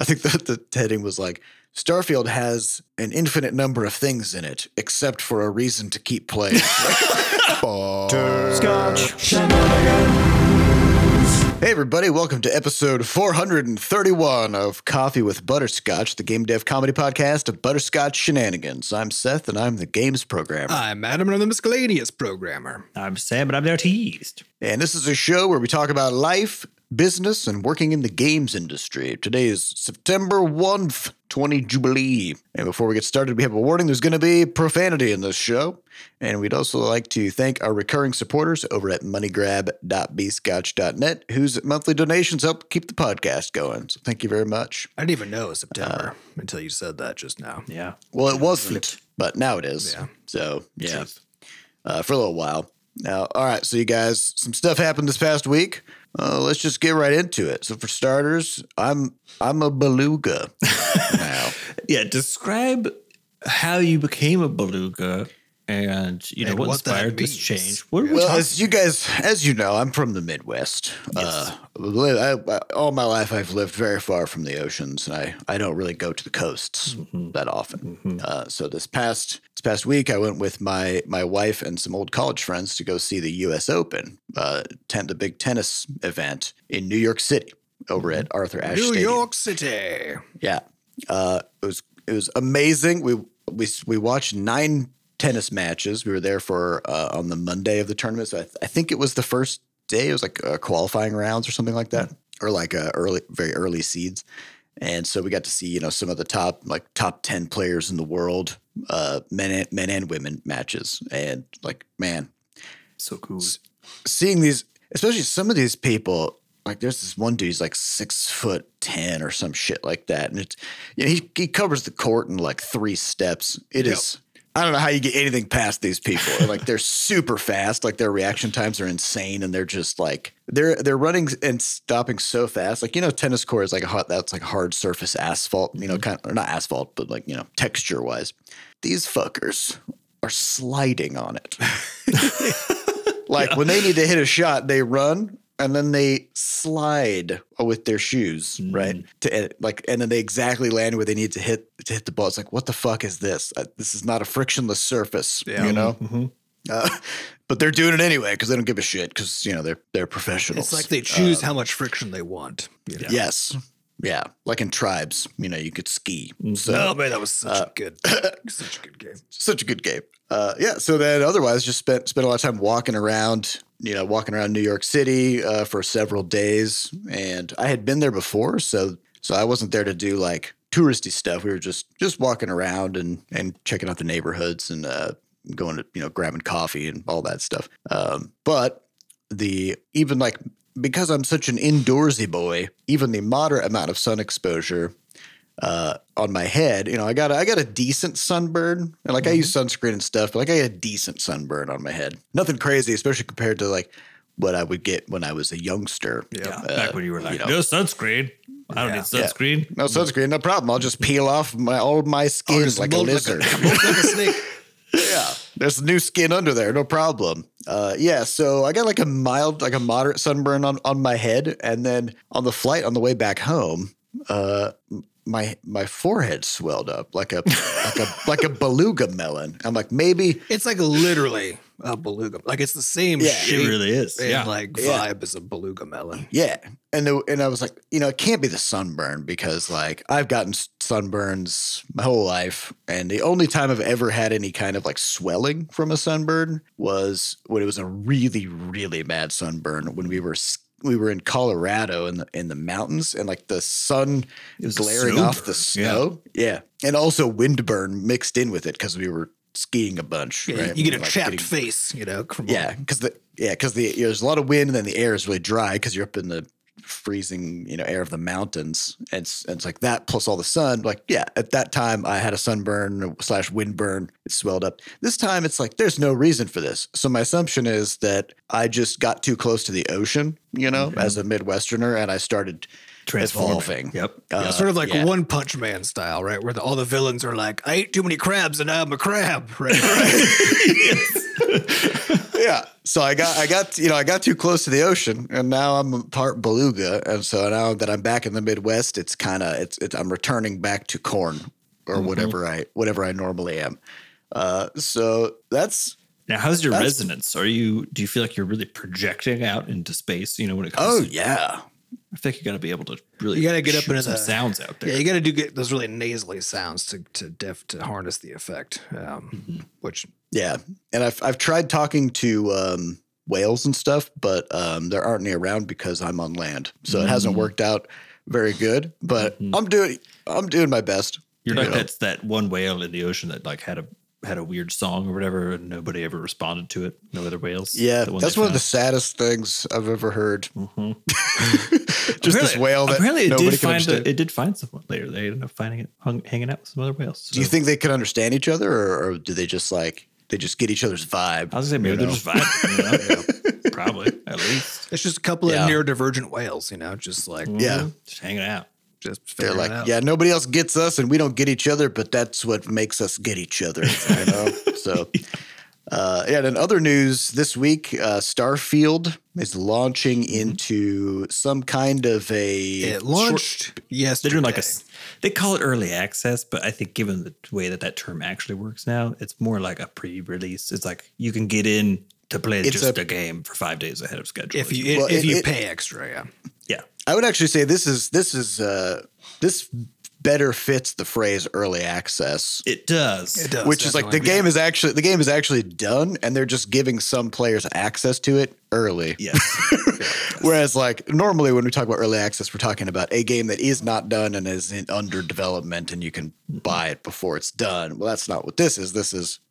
I think that the heading was like Starfield has an infinite number of things in it, except for a reason to keep playing. Scotch. Hey, everybody, welcome to episode 431 of Coffee with Butterscotch, the game dev comedy podcast of Butterscotch Shenanigans. I'm Seth, and I'm the games programmer. I'm Adam, and I'm the miscellaneous programmer. I'm Sam, but I'm there teased. And this is a show where we talk about life, business, and working in the games industry. Today is September 1st, 20 Jubilee. And before we get started, we have a warning there's going to be profanity in this show. And we'd also like to thank our recurring supporters over at moneygrab.bscotch.net, whose monthly donations help keep the podcast going. So thank you very much. I didn't even know it was September until you said that just now. Yeah. Well, it wasn't, but now it is. Yeah. So, yeah, uh, for a little while. Now, all right. So, you guys, some stuff happened this past week. Uh, let's just get right into it. So, for starters, I'm I'm a beluga now. Yeah. Describe how you became a beluga and, you know, And what, what inspired this change. What are we Well, talking as you guys, as you know, I'm from the Midwest. Uh, I, I, all my life, I've lived very far from the oceans, and I, I don't really go to the coasts that often. Uh, so this past this past week, I went with my my wife and some old college friends to go see the U.S. Open, uh, ten, the big tennis event in New York City, over at Arthur Ashe New Stadium. York City. Yeah, uh, it was it was amazing. We we we watched nine tennis matches. We were there for uh, on the Monday of the tournament. So I, th- I think it was the first day. It was like uh, qualifying rounds or something like that, or like uh, early very early seeds. And so we got to see you know some of the top like top ten players in the world, uh, men and, men and women matches, and like man, so cool. seeing these, especially some of these people, like there's this one dude, he's like six foot ten or some shit like that, and it's you know, he he covers the court in like three steps. It is. I don't know how you get anything past these people. like they're super fast. Like their reaction times are insane, and they're just like they're they're running and stopping so fast. Like you know, tennis court is like a hot that's like hard surface asphalt. You know, mm-hmm. kind of or not asphalt, but like you know, texture wise. These fuckers are sliding on it. Like when they need to hit a shot, they run and then they slide with their shoes, right? To like, and then they exactly land where they need to hit to hit the ball. It's like, what the fuck is this? Uh, this is not a frictionless surface, Yeah. you know. Mhm. Uh, but they're doing it anyway because they don't give a shit because you know they're they're professionals. It's like they choose how much friction they want. You know? yes, yeah, like in tribes, you know, you could ski. So Oh man, that was such a good, such a good game. such a good game. Uh, yeah. So then, otherwise, just spent spent a lot of time walking around. You know, walking around New York City uh, for several days, and I had been there before, so so I wasn't there to do like touristy stuff. We were just just walking around and and checking out the neighborhoods and uh, going to you know grabbing coffee and all that stuff. Um, but the even like because I'm such an indoorsy boy, even the moderate amount of sun exposure uh, on my head, you know, I got a, I got a decent sunburn, and like I use sunscreen and stuff, but like I got a decent sunburn on my head. Nothing crazy, especially compared to like what I would get when I was a youngster. Yeah. Back when you were like, know. no sunscreen. I don't Yeah. need sunscreen. No sunscreen, no problem. I'll just peel off my all my skin like a lizard. Like a, like a snake. yeah, there's new skin under there, no problem. Uh, yeah, so I got like a mild, like a moderate sunburn on on my head, and then on the flight on the way back home, uh, my my forehead swelled up like a like a like a beluga melon. I'm like maybe It's like literally a beluga. Like it's the same Yeah, it shape It really is. and Yeah. like Yeah. vibe as a beluga melon. Yeah. And the, and I was like, you know, it can't be the sunburn because like I've gotten sunburns my whole life and the only time I've ever had any kind of like swelling from a sunburn was when it was a really really bad sunburn when we were s- we were in Colorado in the in the mountains and like the sun glaring off the snowburn, yeah. snow. Yeah. And also windburn mixed in with it because we were skiing a bunch. Yeah, right? You get a Like, chapped getting- face, you know. From yeah, because the yeah, because the there's a lot of wind and then the air is really dry because you're up in the freezing you know air of the mountains. And it's, it's like that plus all the sun. Like yeah, at that time I had a sunburn slash windburn. It swelled up. This time it's like there's no reason for this. So my assumption is that I just got too close to the ocean, you know, as a Midwesterner, and I started Transformed. evolving. Yep. Uh, sort of like yeah. One Punch Man style, right? Where the, all the villains are like, "I ate too many crabs and now I'm a crab," right? yeah. So I got I got you know I got too close to the ocean, and now I'm part beluga, and so now that I'm back in the Midwest, it's kind of it's, it's I'm returning back to corn or whatever I whatever I normally am. Uh, so that's Now, how's your That's- resonance? Are you? Do you feel like you're really projecting out into space? You know, when it comes. oh to, yeah. I think you got to be able to really. You gotta get up shoot into some the- sounds out there. Yeah, you got to do get those really nasally sounds to to def to harness the effect. Um, Which Yeah, and I've I've tried talking to um, whales and stuff, but um, there aren't any around because I'm on land, so it hasn't worked out very good. But I'm doing I'm doing my best. You're you like know. that's that one whale in the ocean that like had a had a weird song or whatever, and nobody ever responded to it. No other whales. Yeah, one that's one of the saddest things I've ever heard. Mhm. Just this whale that apparently it nobody did find it did find someone later. They ended up finding it hung, hanging out with some other whales. do you think they could understand each other, or, or do they just like they just get each other's vibe? I was gonna say maybe they're know? just vibing. You know? Probably at least. it's just a couple Yeah. of neurodivergent whales, you know, just like Yeah. Mhm. just hanging out. just They're like, out. yeah, nobody else gets us, and we don't get each other, but that's what makes us get each other. You know, so. Uh, yeah, and in other news this week, uh, Starfield is launching into some kind of a It launched yesterday. They're doing like a. They call it early access, but I think given the way that that term actually works now, it's more like a pre-release. It's like you can get in to play It's just a- a, game for five days ahead of schedule. if you Well, if it- you it- pay extra, yeah. yeah, I would actually say this is this is uh, this better fits the phrase early access, it does. It does, which is like the game is actually the game is actually done, and they're just giving some players access to it early. Yes. Whereas like normally when we talk about early access, we're talking about a game that is not done and is in under development, and you can mm-hmm. buy it before it's done. Well, that's not what this is. This is f-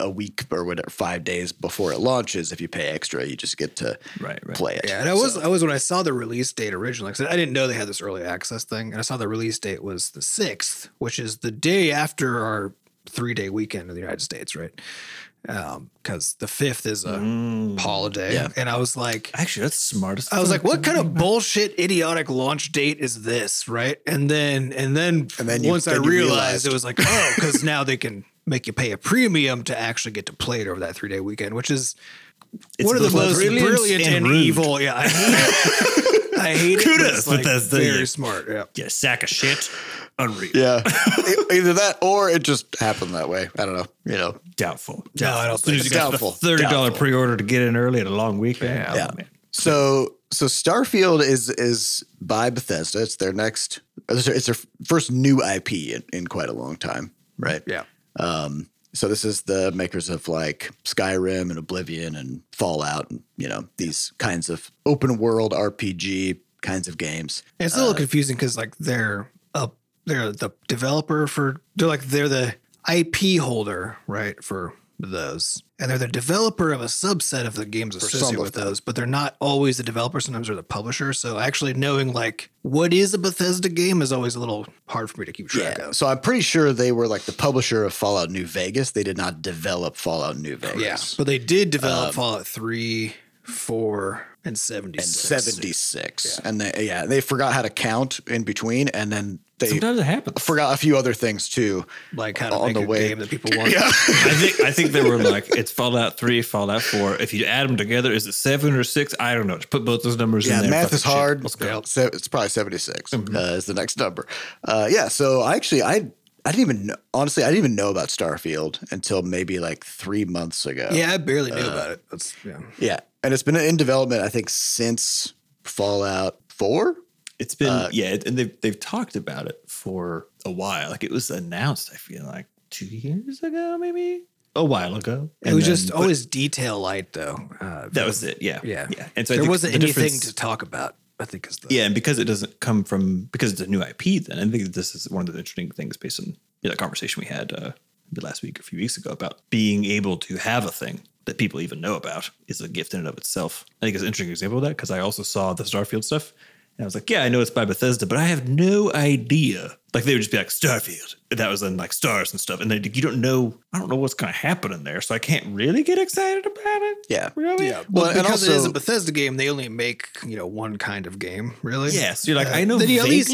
a week or whatever, five days before it launches. If you pay extra, you just get to Right, right. play it. Yeah, and I was So- I was when I saw the release date originally because I didn't know they had this early access thing, and I saw the release date was the sixth, which is the day after our three day weekend in the United States, right? Um, because the fifth is a mm. holiday, Yeah. and I was like, Actually, that's the smartest. I was like, what kind of bullshit idiotic launch date is this, right? And then and then And then you- once I then you realized, realized. it was like, oh, because now they can make you pay a premium to actually get to play it over that three day weekend, which is It's one of the most brilliant brilliant, and and, evil. Yeah, I hate it. I hate it. but Kudos, it's like Bethesda, very yeah. smart. Yeah. Yeah, sack of shit. Unreal. Yeah, either that or it just happened that way. I don't know. You know, Doubtful. No, I don't think as you so. the Doubtful. thirty dollar pre-order to get in early at a long weekend. Yeah. oh, Yeah. man. So so Starfield is is by Bethesda. It's their next. It's their, it's their first new IP in, in quite a long time, right? Yeah. Um. So this is the makers of like Skyrim and Oblivion and Fallout and you know these kinds of open world RPG kinds of games. And it's a little confusing because like they're uh they're the developer for they're like they're the IP holder right for those, and they're the developer of a subset of the games associated with those, but they're not always the developer. Sometimes they're the publisher. So actually knowing like what is a Bethesda game is always a little hard for me to keep track Yeah. of. So I'm pretty sure they were like the publisher of Fallout New Vegas. They did not develop Fallout New Vegas. Yeah, but they did develop um, Fallout three, four, and 76. and six. 76 and they yeah they forgot how to count in between and then they Sometimes it happens. forgot a few other things too like how to on make the a way- game that people want. yeah I think I think they were like it's Fallout three, Fallout four. If you add them together, is it seven or six? I don't know. Just put both those numbers yeah in there. math Fucking is shit. hard Let's go. so it's probably 76 uh, is the next number uh, yeah so I actually i i didn't even know, honestly i didn't even know about starfield until maybe like three months ago Yeah, I barely Uh, knew about it. That's yeah. yeah and it's been in development i think since fallout 4 It's been Uh, yeah, and they've they've talked about it for a while. Like it was announced. I feel like two years ago, maybe a while ago. It And was then- just but always detail light though. Uh, that was it. Yeah, yeah, yeah. And so I there think wasn't the anything to talk about. I think is the Yeah, and because it doesn't come from because it's a new IP, then I think this is one of the interesting things based on you know, that conversation we had uh, last week, a few weeks ago, about being able to have a thing that people even know about is a gift in and of itself. I think it's an interesting example of that because I also saw the Starfield stuff. And I was like, yeah, I know it's by Bethesda, but I have no idea. Like they would just be like Starfield, and that was in like stars and stuff, and then you don't know. I don't know what's going to happen in there, so I can't really get excited about it. yeah Really? yeah. Well, Well, and because it is a Bethesda game, they only make you know one kind of game. Really? Yes, you're like Uh, I know then you at least-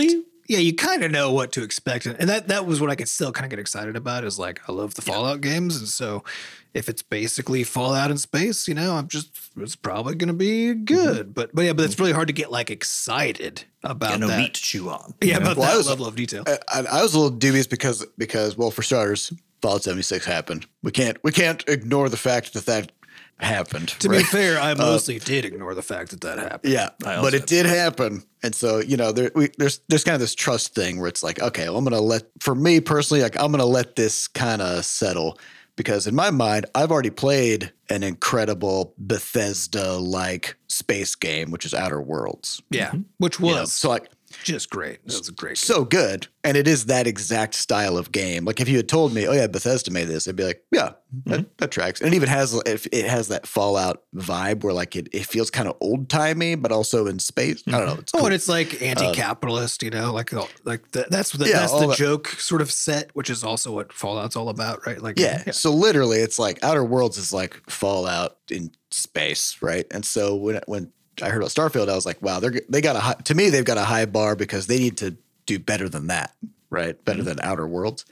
yeah, you kind of know what to expect, and that that was what I could still kind of get excited about. Is like I love the Fallout games, and so if it's basically Fallout in space, you know, I'm just it's probably going to be good. Mm-hmm. But but yeah, but it's mm-hmm. really hard to get like excited about Got no that. meat to chew on. Yeah, know? about Well, I that was- level of detail. I, I, I was a little dubious because because well, for starters, Fallout 76 happened. We can't we can't ignore the fact that that happened. to right? be fair, I uh, mostly did ignore the fact that that happened. Yeah, but it have- did happen, and so you know, there we, there's there's kind of this trust thing where it's like, okay, well, I'm gonna let for me personally, like I'm gonna let this kind of settle because in my mind, I've already played an incredible Bethesda like space game, which is Outer Worlds. Yeah, mm-hmm. which You was. know, so like just great. That was a great. so good, and it is that exact style of game. Like if you had told me, oh yeah, Bethesda made this, I'd be like, yeah, that, mm-hmm. that tracks. And it even has it, it has that Fallout vibe where like it, it feels kind of old timey, but also in space. I don't mm-hmm. know. It's Oh, and it's like um, anti-capitalist, you know, like like the, that's the, Yeah, that's the that- joke sort of set, which is also what Fallout's all about, right? Like, Yeah. So literally, it's like Outer Worlds is like Fallout in space, right? And so when when I heard about Starfield, I was like, wow, they're they got a high, to me they've got a high bar because they need to do better than that, right? Better than Outer Worlds.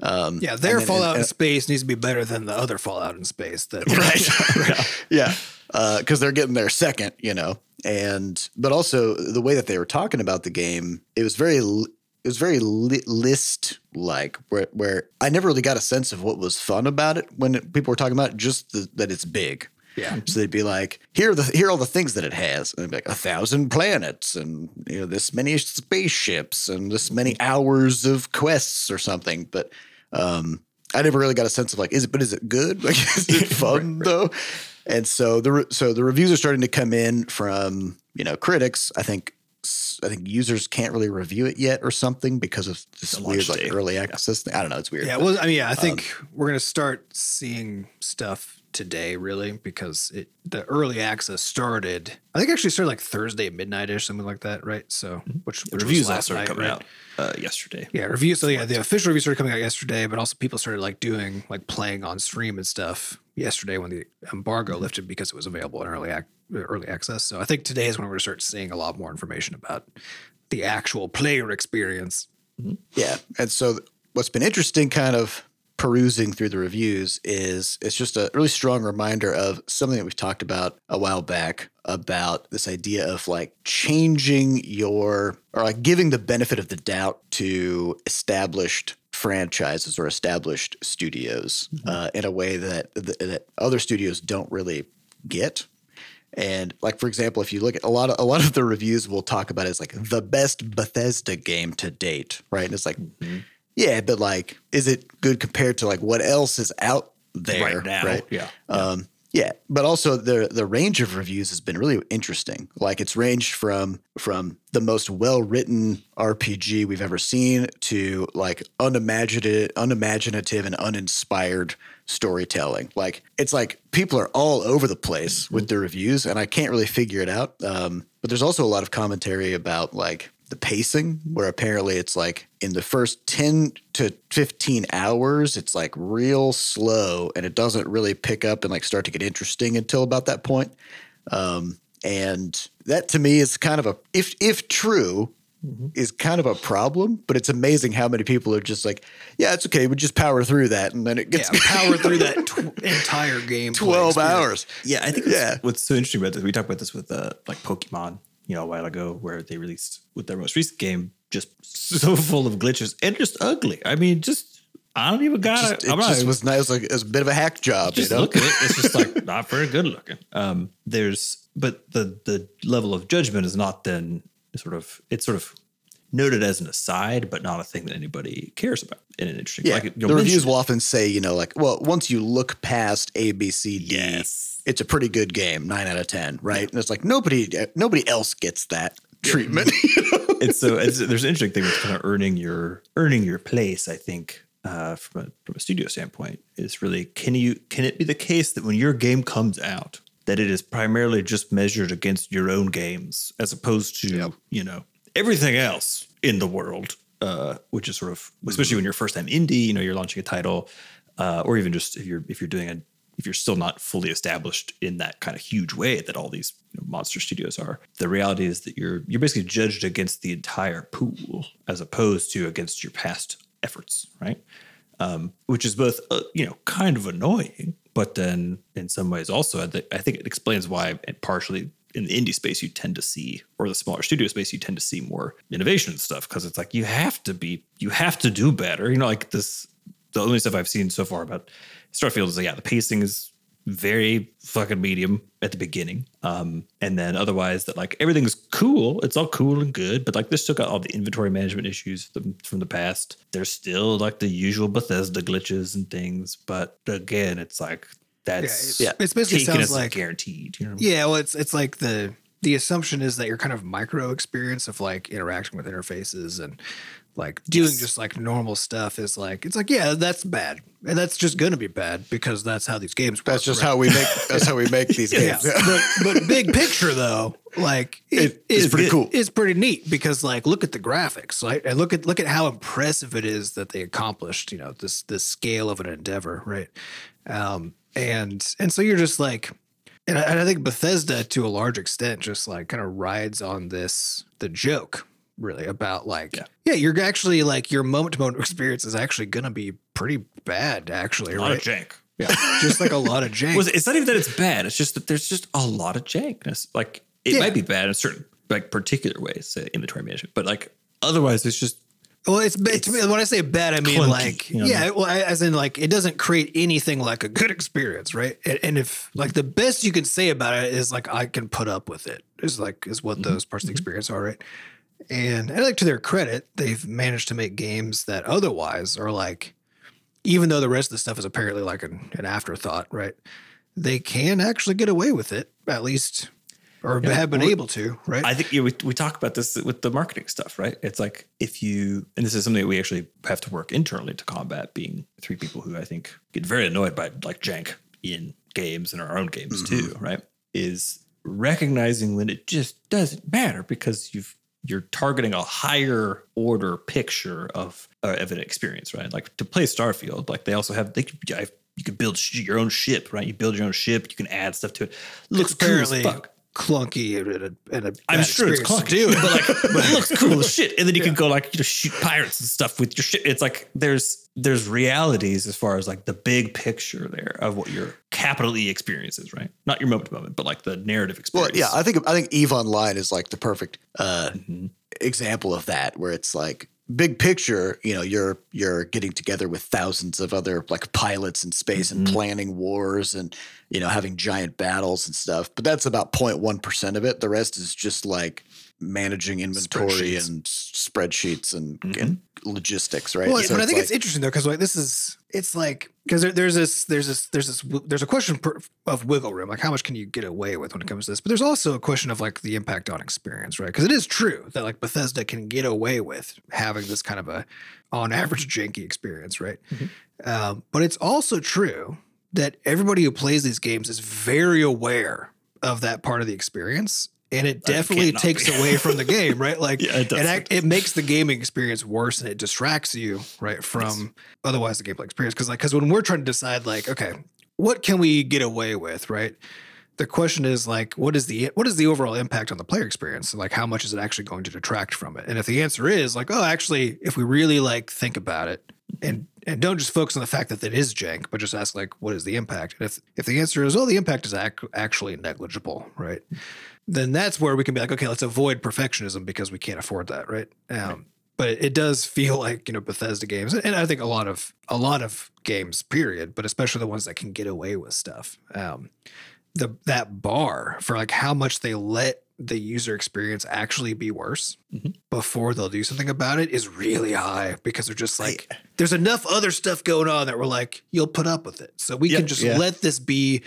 Um, yeah, their Fallout and- in space needs to be better than the other Fallout in space. That right yeah because they're getting there second you know and but also the way that they were talking about the game it was very it was very li- list like where where I never really got a sense of what was fun about it when people were talking about it, just the, that it's big. Yeah. So they'd be like, here are the here are all the things that it has. And they'd be like a thousand planets and you know this many spaceships and this many hours of quests or something. But um I never really got a sense of like, is it but is it good? Like is it fun though? And so the re- so the reviews are starting to come in from, you know, critics. I think I think users can't really review it yet or something because of this The weird like day. early access thing. I don't know, it's weird. Yeah, but- well, I mean, yeah, I think we're gonna start seeing stuff today, really, because it the early access started. I think actually started like Thursday midnight ish, something like that, right? So, mm-hmm. which, The which reviews was all last started night, coming right? out uh, yesterday. Yeah, reviews. So yeah, the official reviews started coming out yesterday, but also people started like doing like playing on stream and stuff yesterday when the embargo mm-hmm. lifted because it was available in early ac- early access. So I think today is when we're going to start seeing a lot more information about the actual player experience. Mm-hmm. Yeah. And so th- what's been interesting kind of perusing through the reviews is it's just a really strong reminder of something that we've talked about a while back about this idea of like changing your or like giving the benefit of the doubt to established franchises or established studios uh, in a way that, that that other studios don't really get. And like for example, if you look at a lot of a lot of the reviews we'll talk about is like the best Bethesda game to date, right? And it's like, yeah, but like, is it good compared to like what else is out there Right now, Right? yeah. Um, yeah, but also the the range of reviews has been really interesting. Like it's ranged from from the most well written RPG we've ever seen to like unimaginative, unimaginative and uninspired storytelling. Like it's like people are all over the place with the reviews, and I can't really figure it out. Um, but there's also a lot of commentary about like the pacing, where apparently it's like in the first 10 to 15 hours, it's like real slow and it doesn't really pick up and like start to get interesting until about that point. Um, and that to me is kind of a, if, if true, is kind of a problem, but it's amazing how many people are just like, yeah, it's okay. We just power through that. And then it Yeah, gets power through that tw- entire game. 12 hours. Yeah, I think Yeah. yeah. what's so interesting about this, we talked about this with uh, like Pokemon, you know, a while ago, where they released with their most recent game just so full of glitches and just ugly. I mean, just I don't even got Just, it. it I'm just not was nice. Like it was a bit of a hack job, just you know? look at it. It's just like not very good looking. Um, there's but the the level of judgment is not then sort of it's sort of noted as an aside, but not a thing that anybody cares about in an interesting. Yeah, like the reviews will often say, you know, like, well, once you look past A, B, C, D, Yes. it's a pretty good game, nine out of ten, right? And it's like nobody, nobody else gets that treatment. it's so it's, there's an interesting thing with kind of earning your earning your place. I think uh, from a from a studio standpoint is really can you can it be the case that when your game comes out that it is primarily just measured against your own games as opposed to you know everything else in the world, uh, which is sort of especially when you're first time indie, you know, you're launching a title, uh, or even just if you're if you're doing a if you're still not fully established in that kind of huge way that all these you know, monster studios are. The reality is that you're you're basically judged against the entire pool as opposed to against your past efforts, right? Um, which is both uh, you know kind of annoying, but then in some ways also I, th- I think it explains why partially in the indie space you tend to see or the smaller studio space you tend to see more innovation and stuff because it's like you have to be you have to do better. You know like this the only stuff i've seen so far about starfield is like yeah the pacing is very fucking medium at the beginning um and then otherwise that like everything's cool. It's all cool and good but like this took out all the inventory management issues from, from the past. There's still like the usual bethesda glitches and things but again it's like that's Yeah, it's- it's basically taken sounds as like- guaranteed you know Yeah, well, it's it's like the the assumption is that your kind of micro experience of like interacting with interfaces and like doing Yes. just like normal stuff is like it's like yeah, that's bad, and that's just gonna be bad because that's how these games. That's work, just right? how we make. That's how we make these Yeah, games. but but big picture though, like it, It- it's is pretty cool. It's pretty neat because like look at the graphics, right? And look at look at how impressive it is that they accomplished. You know this this scale of an endeavor, right? Um, and and so you're just like, and I, and I think Bethesda to a large extent just like kind of rides on this the joke really about like Yeah. yeah, you're actually like your moment to moment experience is actually gonna be pretty bad actually, a lot right? of jank yeah, just like a lot of jank. Was it's not even that it's bad. It's just that there's just a lot of jankness. Like it Yeah. might be bad in certain like particular ways, say inventory management, but like otherwise, it's just Well, it's, to me, when I say bad, I mean clunky, like you know? yeah, well, I, as in like it doesn't create anything like a good experience, right? And, and if like the best you can say about it is like I can put up with it is like is what mm-hmm. those parts of the mm-hmm. experience are, right? And and like to their credit, they've managed to make games that otherwise are like, even though the rest of the stuff is apparently like an, an afterthought, right? They can actually get away with it, at least, or have been able to, right? I think yeah, we we talk about this with the marketing stuff, right? It's like if you and this is something that we actually have to work internally to combat, being three people who I think get very annoyed by like jank in games and our own games too, right? Is recognizing when it just doesn't matter because you've you're targeting a higher order picture of uh, of an experience, right? Like to play Starfield, like they also have they you could build sh- your own ship, right? You build your own ship, you can add stuff to it. Looks cool as apparently fuck. Clunky and a, and a I'm sure it's clunky, to but like, but it looks cool as shit. And then you can go like, you know, shoot pirates and stuff with your shit. It's like there's there's realities as far as like the big picture there of what your capital E experience is, right? Not your moment to moment, but like the narrative experience. Well, yeah, I think I think Eve Online is like the perfect uh, Mhm. example of that, where it's like big picture. You know, you're you're getting together with thousands of other like pilots in space and Mhm. planning wars and you know having giant battles and stuff. But that's about 0.1 percent of it. The rest is just like managing inventory Spreadsheets. and spreadsheets and, Mhm. and logistics, right? Well, So but I think like- it's interesting though because like this is it's like because there, there's this there's this there's this there's a question per, of wiggle room. Like how much can you get away with when it comes to this? But there's also a question of like the impact on experience right? Because it is true that like Bethesda can get away with having this kind of a on average janky experience right? Um, but it's also true that everybody who plays these games is very aware of that part of the experience and it definitely takes away from the game right? Like Yeah, it does. it, act, it makes the gaming experience worse and it distracts you right from otherwise the gameplay experience. Because like because when we're trying to decide like okay what can we get away with right? The question is like what is the what is the overall impact on the player experience? And like how much is it actually going to detract from it? And if the answer is like oh actually if we really like think about it and and don't just focus on the fact that it is jank but just ask like what is the impact? And if if the answer is oh the impact is ac- actually negligible right then that's where we can be like, okay, let's avoid perfectionism because we can't afford that, right? Um, But it does feel like you know Bethesda games, and I think a lot of a lot of games, period, but especially the ones that can get away with stuff. Um, the that bar for like how much they let the user experience actually be worse Mhm. before they'll do something about it is really high because they're just like there's enough other stuff going on that we're like you'll put up with it so we Yeah, can just yeah. let this be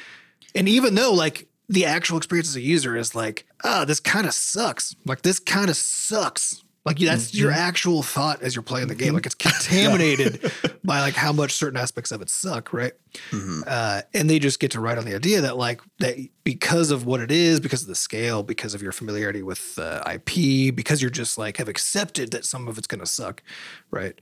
and even though like the actual experience as a user is like ah this kind of sucks. Like this kind of sucks. Like that's your actual thought as you're playing the game. Like it's contaminated by like how much certain aspects of it suck right? Mhm. uh, and they just get to write on the idea that like that because of what it is because of the scale because of your familiarity with uh, ip because you're just like have accepted that some of it's going to suck right?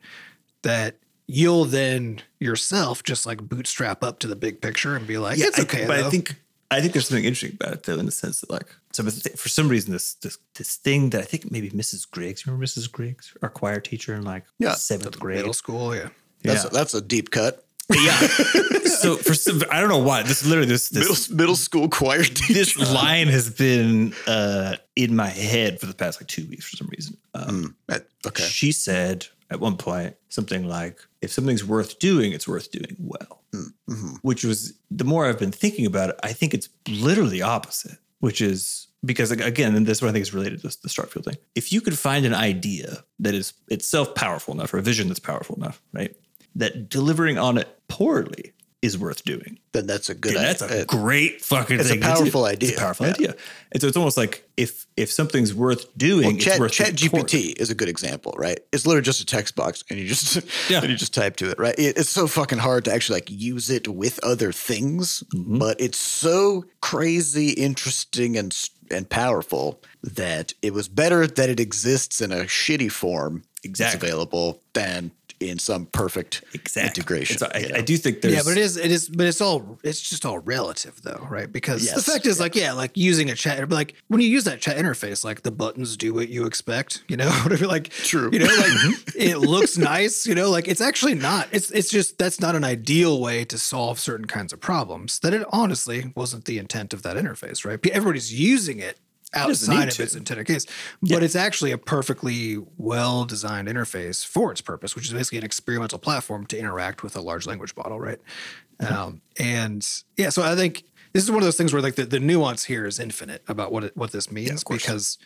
That you'll then yourself just like bootstrap up to the big picture and be like, yeah, it's I- okay. but though. I think I think there's something interesting about it though, in the sense that like so for some reason this this this thing that I think maybe Mrs. Griggs, remember Mrs. Griggs, our choir teacher in like Yeah. seventh grade. middle school, yeah. That's yeah. that's a deep cut. yeah. so for some, I don't know why this literally this this Middle middle school choir teacher. this line has been uh, in my head for the past like two weeks for some reason. Um, Uh, okay. She said at one point something like, "If something's worth doing, it's worth doing well," Mm-hmm. which was the more I've been thinking about it, I think it's literally opposite, which is because again, and this is what I think is related to the Starfield thing. If you could find an idea that is itself powerful enough, or a vision that's powerful enough, right, that delivering on it poorly is worth doing. Then that's a good. Dude, that's a great fucking it's a thing. to do. powerful It's idea. a powerful Yeah. idea. And so it's almost like if if something's worth doing, Well, it's Chat, worth Chat. GPT is a good example, right? It's literally just a text box, and you just Yeah. and you just type to it, right? It, it's so fucking hard to actually like use it with other things, Mm-hmm. but it's so crazy, interesting, and and powerful that it was better that it exists in a shitty form, it's Exactly. available, than in some perfect exactly. integration. So I, you know? I do think there's yeah, but it is it is but it's all it's just all relative though, right? Because the fact is like yeah, like using a chat but like when you use that chat interface, like the buttons do what you expect, you know, whatever like True. You know, like mm-hmm. it looks nice, you know, like it's actually not. It's it's just that's not an ideal way to solve certain kinds of problems. That it honestly wasn't the intent of that interface, right? Everybody's using it doesn't outside of its intended case. But it's actually a perfectly well designed interface for its purpose, which is basically an experimental platform to interact with a large language model, right? Um, and yeah, so I think this is one of those things where like the, the nuance here is infinite about what it, what this means because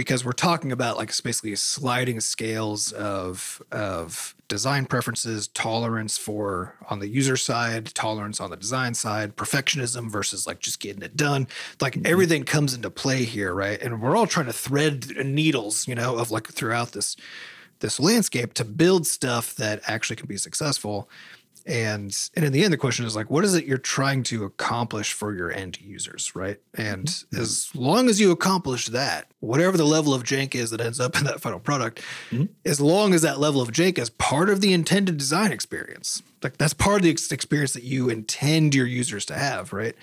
because we're talking about like basically sliding scales of of design preferences, tolerance for on the user side, tolerance on the design side, perfectionism versus like just getting it done. Like mm-hmm. everything comes into play here, right? And we're all trying to thread needles, you know, of like throughout this this landscape to build stuff that actually can be successful. And and in the end, the question is like, what is it you're trying to accomplish for your end users, right? And Mm-hmm. as long as you accomplish that, whatever the level of jank is that ends up in that final product, Mm-hmm. as long as that level of jank is part of the intended design experience, like that's part of the ex- experience that you intend your users to have, right?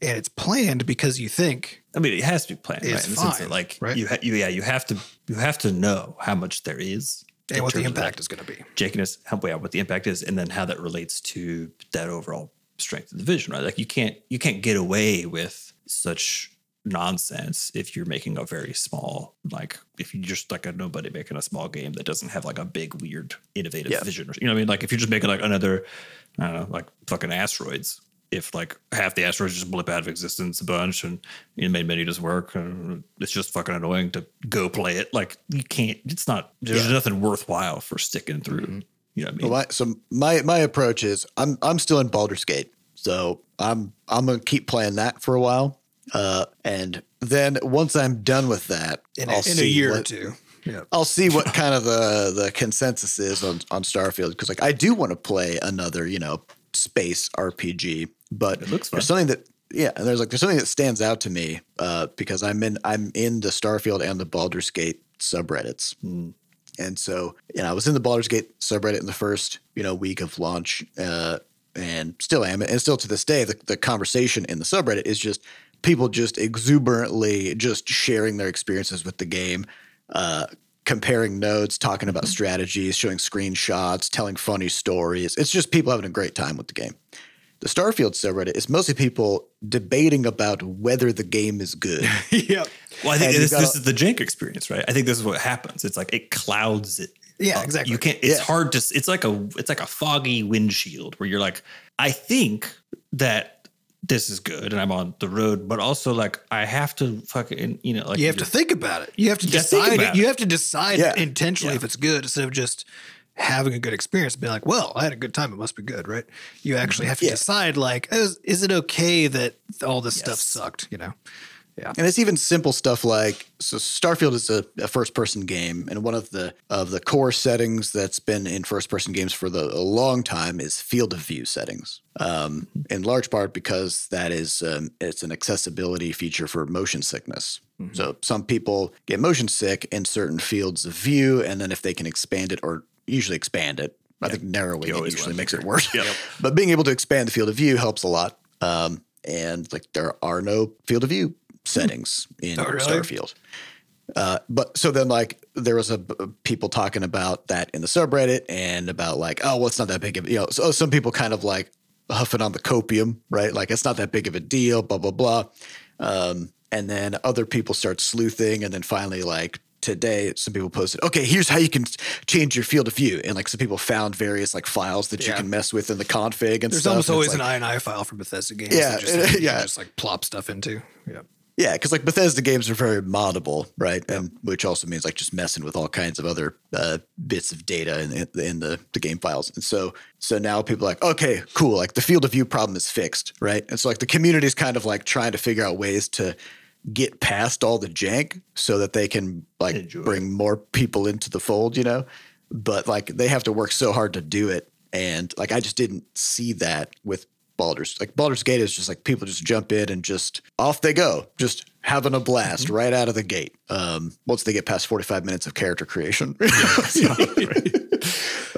And it's planned because you think I mean, it has to be planned, right? It's sense fine, like, right? you, ha- you, yeah, you have to, you have to know how much there is and what the terms of that impact is going to be. jankiness, how yeah, what the impact is, and then how that relates to that overall strength of the vision, right? Like, you can't, you can't get away with such nonsense if you're making a very small, like, if you're just like a nobody making a small game that doesn't have like a big, weird, innovative Yeah. vision, or you know what I mean? Like, if you're just making like another, I don't know, like fucking asteroids. If like half the asteroids just blip out of existence a bunch and your main menu doesn't work, uh, it's just fucking annoying to go play it. Like you can't. It's not. There's Yeah. nothing worthwhile for sticking through. You know what I mean? Well, my, so my my approach is I'm I'm still in Baldur's Gate, so I'm I'm gonna keep playing that for a while, uh, and then once I'm done with that, In, I'll a, in a see year or two. Yeah. I'll see what kind of the the consensus is on on Starfield because like I do want to play another you know space RPG, but It looks there's something that yeah, and there's like there's something that stands out to me uh, because I'm in I'm in the Starfield and the Baldur's Gate subreddits. Hmm. And so, you know, I was in the Baldur's Gate subreddit in the first, you know, week of launch, uh, and still am. And still to this day, the, the conversation in the subreddit is just people just exuberantly just sharing their experiences with the game, uh, comparing notes, talking about mm-hmm. strategies, showing screenshots, telling funny stories. It's just people having a great time with the game. The Starfield subreddit is mostly people debating about whether the game is good. yeah. Well, I think this, this gotta- is the jank experience, right? I think this is what happens. It's like it clouds it. Yeah, up. exactly. You can't. It's Yeah. hard to. It's like a. It's like a foggy windshield where you're like, I think that this is good, and I'm on the road, but also like I have to fucking, you know, like you have to think about it. You have to You gotta think decide. about You have to decide Yeah. intentionally Yeah. if it's good instead of just having a good experience. and Being like, well, I had a good time. It must be good, right? You actually mm-hmm. have to Yeah. decide. Like, is, is it okay that all this stuff sucked? You know. And it's even simple stuff like so Starfield is a, a first person game, and one of the of the core settings that's been in first person games for the, a long time is field of view settings. Um, in large part because that is um, it's an accessibility feature for motion sickness. So some people get motion sick in certain fields of view, and then if they can expand it or usually expand it I think narrowing it usually makes it worse. Yep. But being able to expand the field of view helps a lot. Um, and like there are no field of view settings in Oh, really? Starfield. Uh, but so then like there was a people talking about that in the subreddit and about like oh well it's not that big of a you know so some people kind of like huffing on the copium right like it's not that big of a deal blah blah blah um, and then other people start sleuthing and then finally like today some people posted okay here's how you can change your field of view and like some people found various like files that you can mess with in the config and There's stuff. almost always like, an INI file from Bethesda games. Yeah, that just, can yeah. just like plop stuff into. Yeah. Yeah, because like Bethesda games are very moddable, right? And which also means like just messing with all kinds of other uh, bits of data in, the- in the the game files. And so so now people are like, okay, cool, like the field of view problem is fixed, right? And so like the community is kind of like trying to figure out ways to get past all the jank so that they can like Enjoy. bring more people into the fold, you know. But like they have to work so hard to do it, and like I just didn't see that with Baldur's. Like Baldur's Gate is just like people just jump in and just off they go, just having a blast Mm-hmm. right out of the gate. Um, once they get past forty five minutes of character creation,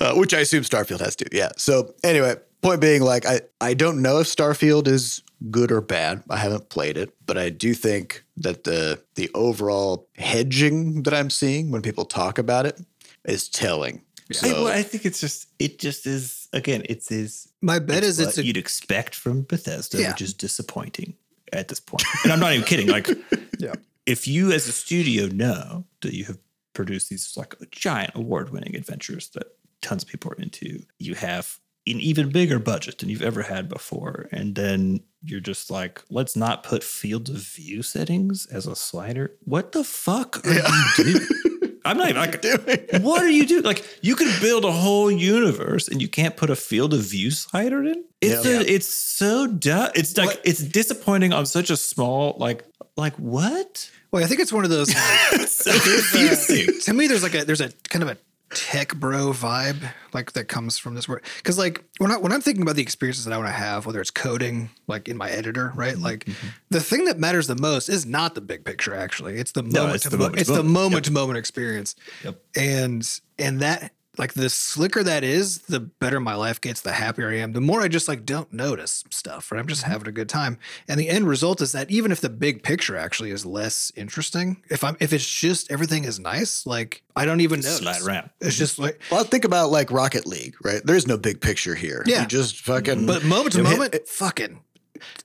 uh, which I assume Starfield has to. Yeah. So anyway, point being, like I I don't know if Starfield is good or bad. I haven't played it, but I do think that the the overall hedging that I'm seeing when people talk about it is telling. So, I, well, I think it's just it just is again it's is My bet is what it's a you'd expect from Bethesda, Yeah. which is disappointing at this point. And I'm not even kidding. Like, Yeah. if you as a studio know that you have produced these like giant award-winning adventures that tons of people are into, you have an even bigger budget than you've ever had before, and then you're just like, let's not put field of view settings as a slider. What the fuck are you doing? I'm not even like doing. what are you doing? Like you could build a whole universe and you can't put a field of view slider in. It's Yeah. a, it's so dumb. It's like What? it's disappointing on such a small like like what? well, I think it's one of those. Like, so confusing. to me, there's like a there's a kind of a tech bro vibe like that comes from this word because like when I when I'm thinking about the experiences that I want to have, whether it's coding like in my editor, right? Mm-hmm, Like the thing that matters the most is not the big picture. Actually, it's the moment it's to the mo- moment it's the moment. moment to moment experience. Yep. and and that like the slicker that is the better my life gets the happier i am the more i just like don't notice stuff right i'm just having a good time and the end result is that even if the big picture actually is less interesting if i'm if it's just everything is nice like i don't even notice Slide around. it's just like Well, think about like Rocket League, right? There's no big picture here. Yeah. You just fucking. but moment to You know, hit- moment it fucking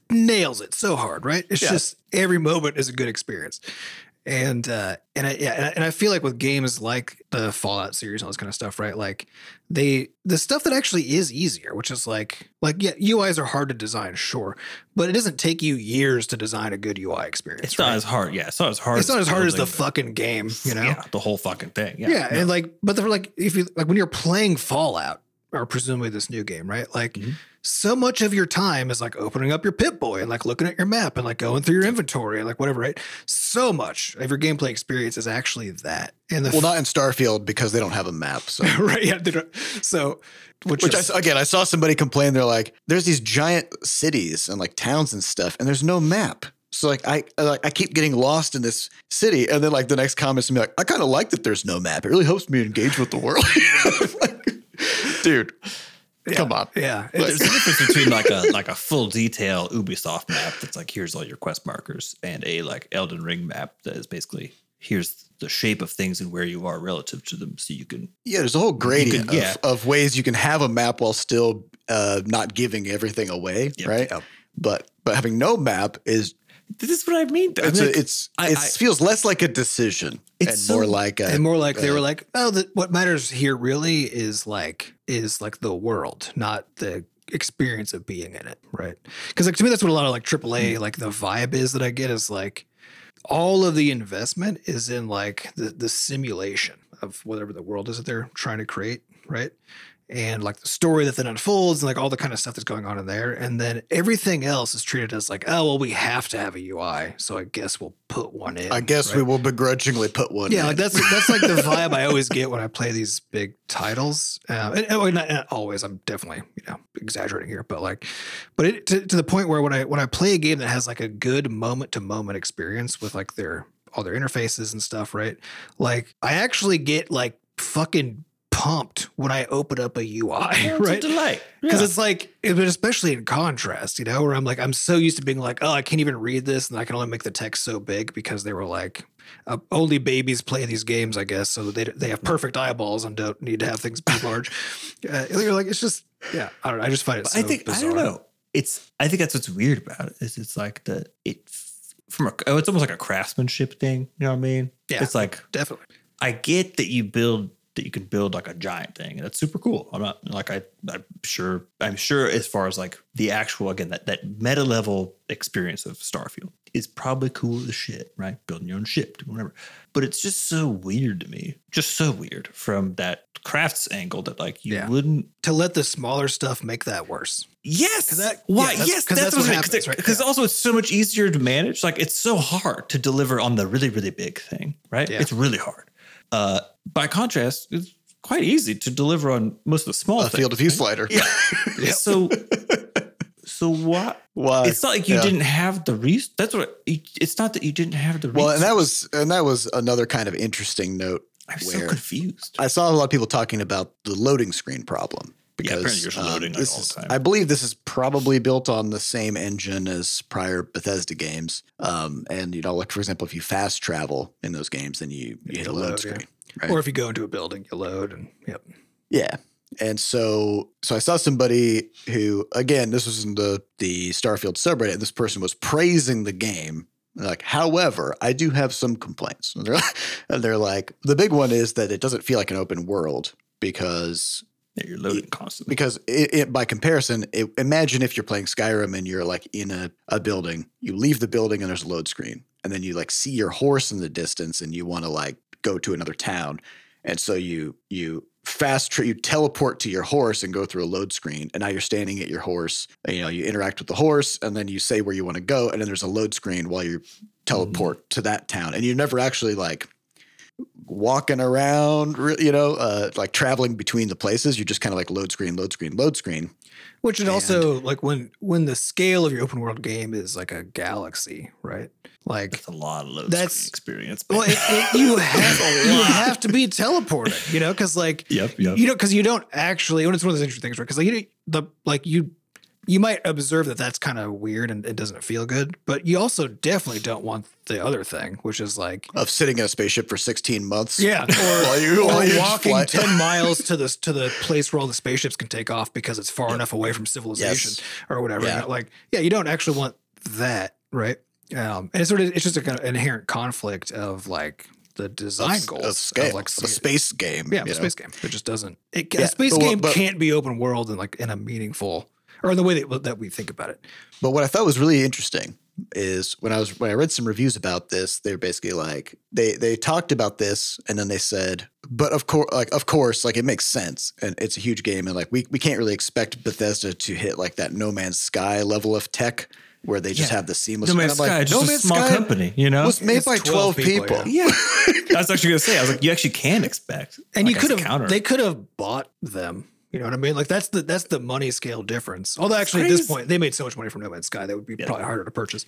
nails it so hard right it's Yeah. just every moment is a good experience and uh and I yeah and I, and I feel like with games like the Fallout series and all this kind of stuff right like they the stuff that actually is easier which is like like yeah UIs are hard to design sure but it doesn't take you years to design a good UI experience It's not as hard. Yeah, it's not as hard. it's not as hard as the fucking game you know Yeah, the whole fucking thing. Yeah, yeah, and like, but they're like, if you like when you're playing Fallout or presumably this new game, right? Like, Mhm. so much of your time is like opening up your Pip Boy and like looking at your map and like going through your inventory and like whatever, right? So much of your gameplay experience is actually that. And the well, not in Starfield because they don't have a map. So. right, yeah. they don't- So, which, Which I, is, s- again, I saw somebody complain. They're like, "There's these giant cities and like towns and stuff, and there's no map." So like, I I, like I keep getting lost in this city, and then like the next comments to me like, "I kind of like that there's no map. It really helps me engage with the world." Like, Dude, come on. yeah, There's a difference between like a like a full detail Ubisoft map that's like here's all your quest markers and a like Elden Ring map that is basically here's the shape of things and where you are relative to them so you can Yeah, there's a whole gradient yeah. of, of ways you can have a map while still uh, not giving everything away, Yep. right? Yep. But but having no map is this is what I mean. I it's mean, a, it's I- it I- feels less like a decision It's and so- more like a and more like they uh, were like, oh, the, what matters here really is like is like the world, not the experience of being in it, right? Because like to me, that's what a lot of like AAA like the vibe is that I get is like all of the investment is in like the the simulation of whatever the world is that they're trying to create, right? And like the story that then unfolds and like all the kind of stuff that's going on in there. And then everything else is treated as like, oh, well, we have to have a UI. So I guess we'll put one in. I guess right? we will begrudgingly put one. In. Yeah, in. like that's that's like the vibe I always get when I play these big titles. Um, and, and, not, not always. I'm definitely you know exaggerating here, but like, but it, to, to the point where when I when I play a game that has like a good moment to moment experience with like their all their interfaces and stuff, right? Like I actually get like fucking pumped when I open up a UI, It's right? a delight. Because Yeah. it's like, it- but especially in contrast, you know, where I'm like, I'm so used to being like, oh, I can't even read this, and I can only make the text so big because they were like, uh, only babies play these games, I guess, so they they have perfect eyeballs and don't need to have things be large. Uh, you're like, it's just, yeah, I don't know. I just find it. So I think bizarre. I don't know. It's I think that's what's weird about it. Is it's like the it from a oh, it's almost like a craftsmanship thing. You know what I mean? Yeah. It's like Definitely. I get that you build that you can build like a giant thing, and that's super cool. I'm not like I I'm sure I'm sure as far as like the actual again that that meta level experience of Starfield is probably cool as shit, right? Building your own ship, whatever. But it's just so weird to me, just so weird from that crafts angle that like you Yeah. wouldn't To let the smaller stuff make that worse. Yes. that- Why? yeah, that's- yes, that's, that's what, what happens, right? Because Yeah. also it's so much easier to manage. Like it's so hard to deliver on the really, really big thing, right? Yeah. It's really hard. Uh, by contrast, it's quite easy to deliver on most of the small a things. field of view slider. Yeah. So, so what? Why? It's not like you Yeah. didn't have the res. That's what. It's not that you didn't have the. Well, and that was and that was another kind of interesting note. I'm so confused. I saw a lot of people talking about the loading screen problem Yeah, apparently because yours is um, loading, this all the is. I believe this is probably built on the same engine as prior Bethesda games. Um, and you know, like for example, if you fast travel in those games, then you you hit a You load screen. yeah. Right. Or if you go into a building, you load and yep. Yeah. And so so I saw somebody who again, this was in the the Starfield subreddit. And this person was praising the game. They're like, however, I do have some complaints. And they're, and they're like, the big one is that it doesn't feel like an open world because Yeah, you're loading constantly. because it, it, by comparison, it, imagine if you're playing Skyrim and you're like in a, a building, you leave the building and there's a load screen, and then you like see your horse in the distance and you want to like go to another town, and so you you fast tra- you teleport to your horse and go through a load screen, and now you're standing at your horse. And, you know, you interact with the horse, and then you say where you want to go, and then there's a load screen while you teleport to that town, and you're never actually like walking around, you know, uh, like traveling between the places. You're just kind of like load screen, load screen, load screen. Which is also like when when the scale of your open world game is like a galaxy, right? Like That's a lot of load That's- experience. well, it, it, you have you have to be teleported, you know, because like Yep, yep. you know because you don't actually. And it's one of those interesting things, right? Because like you the like you you might observe that that's kind of weird and it doesn't feel good, but you also definitely don't want the other thing, which is like Of sitting in a spaceship for 16 months. yeah, or, While you- or while walking fly- ten miles to the to the place where all the spaceships can take off because it's far enough away from civilization Yes. or whatever. Yeah. Like, yeah, you don't actually want that, right? Um, and it's sort of it's just a kind of inherent conflict of like the design Of, goals of scale, like of a space game. yeah, a know? space game. It just doesn't. It, Yeah, a space but game but- can't be open world and like in a meaningful or in the way that that we think about it. But what I thought was really interesting is when I was when I read some reviews about this, they're basically like they they talked about this and then they said, but of course, like of course, like it makes sense and it's a huge game and like we we can't really expect Bethesda to hit like that No Man's Sky level of tech where they just Yeah. have the seamless. No Man's I'm like, Sky, just No a Man's small Sky company, you know? was made It's by 12 12 people, people. Yeah, I was actually gonna say. I was like, you actually can expect, And like, you could have they could have bought them. You know what I mean? Like that's the that's the money scale difference. Although actually at this point they made so much money from No Man's Sky that would be Yeah. probably harder to purchase.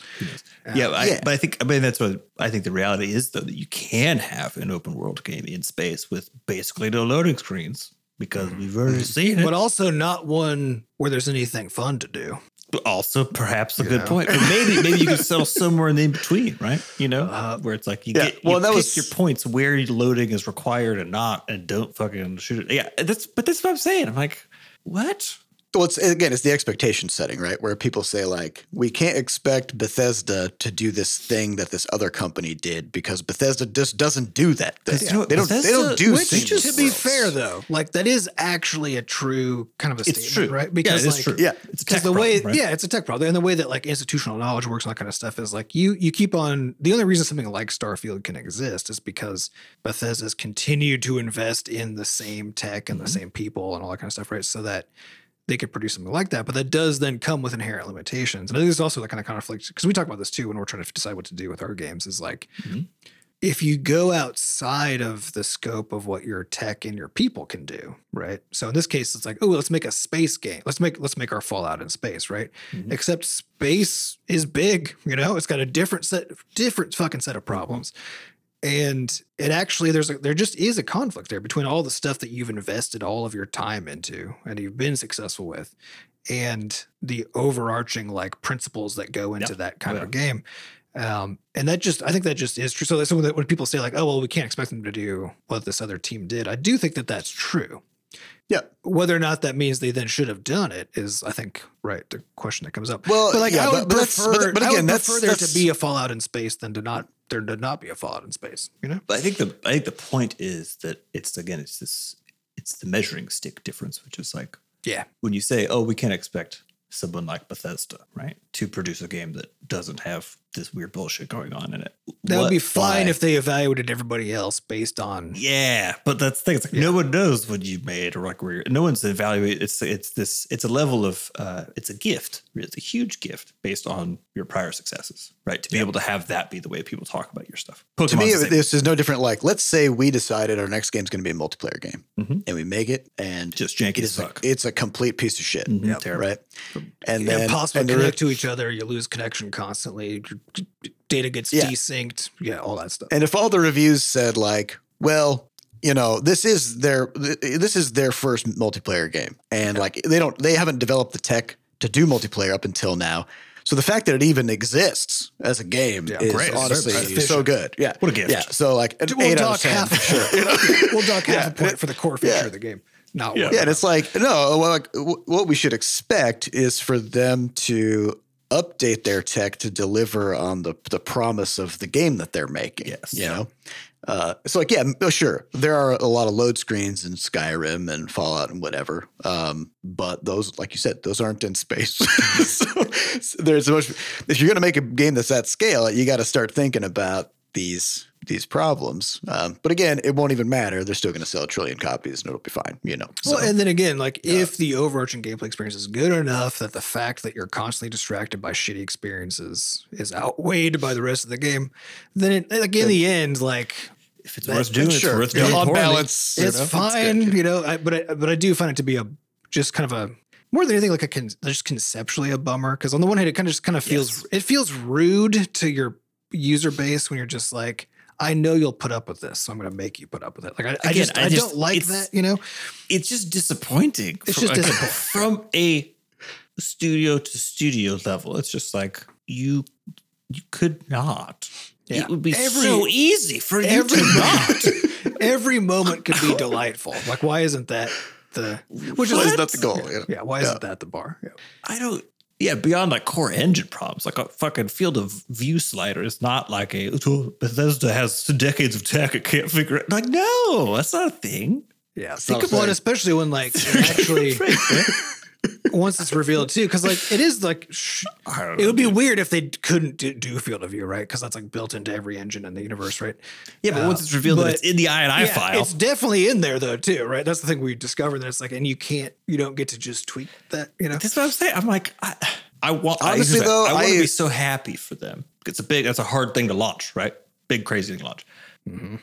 yeah, I, Yeah. but I think I mean that's what I think the reality is though that you can have an open world game in space with basically no loading screens because mm-hmm. we've already mm-hmm. seen it. But also not one where there's anything fun to do. But also perhaps a You good know? point. But maybe maybe you could settle somewhere in the in between, right? You know, Uh, where it's like you yeah, get well, you that was- your points where loading is required and not, and don't fucking shoot it. Yeah, that's but that's what I'm saying. I'm like, what? Well, it's again, it's the expectation setting, right? Where people say like, we can't expect Bethesda to do this thing that this other company did because Bethesda just doesn't do that. Thing. you know what, they don't. they don't do. which seamless to be worlds. fair though, like that is actually a true kind of a It's statement, true, right? yeah, it is like, true. Yeah. It's a because tech the way problem, right? yeah it's a tech problem and the way that like institutional knowledge works and that kind of stuff is like you you keep on the only reason something like starfield can exist is because bethesda's continued to invest in the same tech and the Mm-hmm. same people and all that kind of stuff right so that they could produce something like that but that does then come with inherent limitations and i think there's also that kind of conflict because we talk about this too when we're trying to decide what to do with our games is like Mhm. if you go outside of the scope of what your tech and your people can do, right? So in this case, it's like, oh, let's make a space game. Let's make let's make our Fallout in space, right? Mhm. Except space is big, you know. It's got a different set, different fucking set of problems. And it actually there's a, there just is a conflict there between all the stuff that you've invested all of your time into and you've been successful with and the overarching like principles that go into Yeah. that kind Oh, of game. Um, and that just i think that just is true. So that's when when people say like oh well we can't expect them to do what this other team did i do think that that's true. Yeah. whether or not that means they then should have done it is i think right the question that comes up. Well, but like yeah, i would but prefer but- but I again, would that's- prefer there that's- to be a fallout in space than to not there to not be a fallout in space. You know? But I think the I think the point is that it's again it's this it's the measuring stick difference, which is like yeah. when you say, "Oh, we can't expect someone like Bethesda, right, to produce a game that doesn't have this weird bullshit going on in it." That would be fine why? if they evaluated everybody else based on. Yeah, but that's the thing. It's like no one knows what you made or like where you're, no one's evaluated. It's it's this it's a level of uh, it's a gift. It's a huge gift based on your prior successes, right? To be able to have that be the way people talk about your stuff. to me, Pokemon's the same. this is no different. Like, let's say we decided our next game is going to be a multiplayer game, Mhm. and we make it, and just janky it as is a, it's a complete piece of shit, Mhm, Yep. terrible. right? And Yeah, then impossible and to connect to each other. You lose connection constantly. your Data gets Yeah. desynced. Yeah, all that stuff. And if all the reviews said like, well, you know, this is their this is their first multiplayer game, and like they don't they haven't developed the tech to do multiplayer up until now. So the fact that it even exists as a game Yeah, is great. Honestly beneficial. so good. Yeah, What a gift. Yeah, so like an we'll eight out dock of ten. half. sure. we'll dock half Yeah. a point for the core feature Yeah. of the game. Not Yeah. Yeah, and it's like no. Well, like, w- what we should expect is for them to update their tech to deliver on the the promise of the game that they're making. Yes. you know. Uh, so like, yeah, oh, sure, there are a lot of load screens in Skyrim and Fallout and whatever. Um, but those, like you said, those aren't in space. so, so there's much. If you're going to make a game that's at scale, you got to start thinking about these these problems. Um, but again, it won't even matter. They're still going to sell a trillion copies, and it'll be fine. You know. Well, and then again, like if the overarching gameplay experience is good enough that the fact that you're constantly distracted by shitty experiences is outweighed by the rest of the game, then it, like in the end, like if it's worth doing, sure. it's worth Yeah, doing. on balance, you it's know, fine, good. you know. I, but I, but I do find it to be a just kind of a more than anything like a con, just conceptually a bummer because on the one hand it kind of just kind of feels it feels rude to your user base when you're just like. I know you'll put up with this, so I'm going to make you put up with it. Like I, I just, I I, just- don't like that, you know. It's just disappointing. It's from, just like, disappointing. from a studio to studio level. It's just like you you could not. Yeah. It would be Every- so easy for you every to not. every moment could be delightful. Like, why isn't that the which Why is is that the goal? You know? Yeah, why isn't that the bar? Yeah. I don't. Yeah, beyond like core engine problems, like a fucking field of view slider is not like a "Oh, Bethesda has decades of tech. It can't figure it. Like, no, that's not a thing. Yeah, think about especially when like actually once it's revealed too, because like it is like sh- I don't it would be dude. weird if they couldn't do, do field of view, right? Because that's like built into every engine in the universe, right? Yeah, but Uh, once it's revealed that it's in the INI Yeah, file, it's definitely in there though too, right? That's the thing we discovered that it's like, and you can't, you don't get to just tweak that, you know? That's what I'm saying. I'm like, I, I want Honestly, I, though, I want to be so happy for them. It's a big, that's a hard thing to launch, right? Big, crazy thing to launch. Mm-hmm.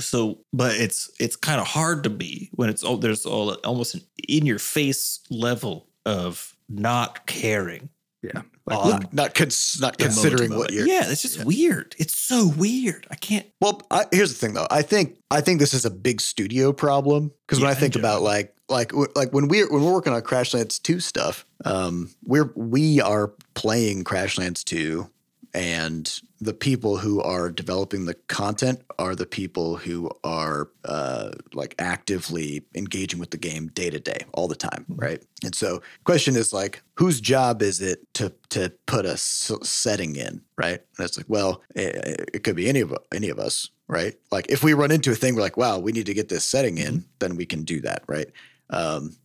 So, but it's it's kind of hard to be when it's all there's all almost an in your face level of not caring. Yeah, on Not not, cons- not considering moment what you're. Yeah, it's just weird. It's so weird. I can't. Well, I, here's the thing though. I think I think this is a big studio problem because when I think in about like like like when we're when we're working on Crashlands 2 stuff, um, we're we are playing Crashlands 2 and the people who are developing the content are the people who are uh, like actively engaging with the game day to day all the time right? And so question is like whose job is it to to put a s- setting in right? And it's like well it, it could be any of any of us right? Like if we run into a thing we're like wow we need to get this setting in then we can do that right? Um,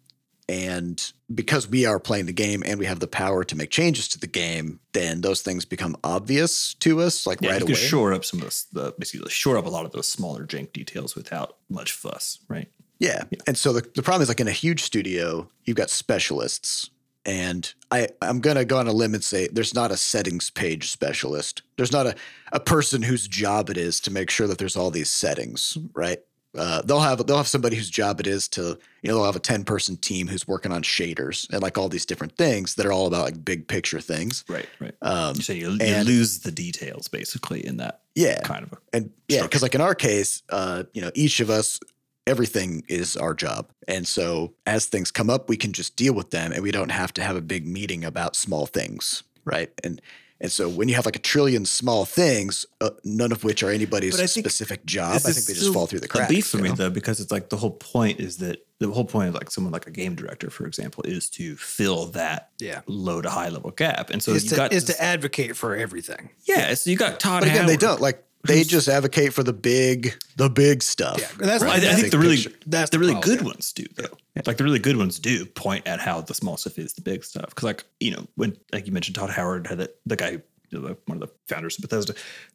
and because we are playing the game and we have the power to make changes to the game, then those things become obvious to us like Yeah, right you away. shore up some of the, the basically shore up a lot of those smaller jank details without much fuss, right? Yeah. And so the, the problem is like in a huge studio, you've got specialists. And I, I'm gonna go on a limb and say there's not a settings page specialist. There's not a, a person whose job it is to make sure that there's all these settings, right? Uh, they'll have they'll have somebody whose job it is to you know they'll have a 10 person team who's working on shaders and like all these different things that are all about like big picture things Right, right. um, you say you, you and- lose the details basically in that. Yeah. kind of. A, And yeah, because like in our case, uh, you know, each of us, everything is our job. And so as things come up, we can just deal with them and we don't have to have a big meeting about small things. Right. And and so when you have like a trillion small things, uh, none of which are anybody's But I think specific job, I think they just fall through the a cracks. beef for you me though, because it's like the whole point is that the whole point of like someone like a game director, for example, is to fill that Yeah. low to high level gap. And so is you to, got is this- to advocate for everything. yeah, so you got Todd. But again, they don't like they just advocate for the big, the big stuff. Yeah, that's Well, I, I think the really picture. That's the the really problem, good yeah. ones do though. Like the really good ones do point at how the small stuff is the big stuff. Because like you know when like you mentioned Todd Howard had that the guy you know, one of the founders of Bethesda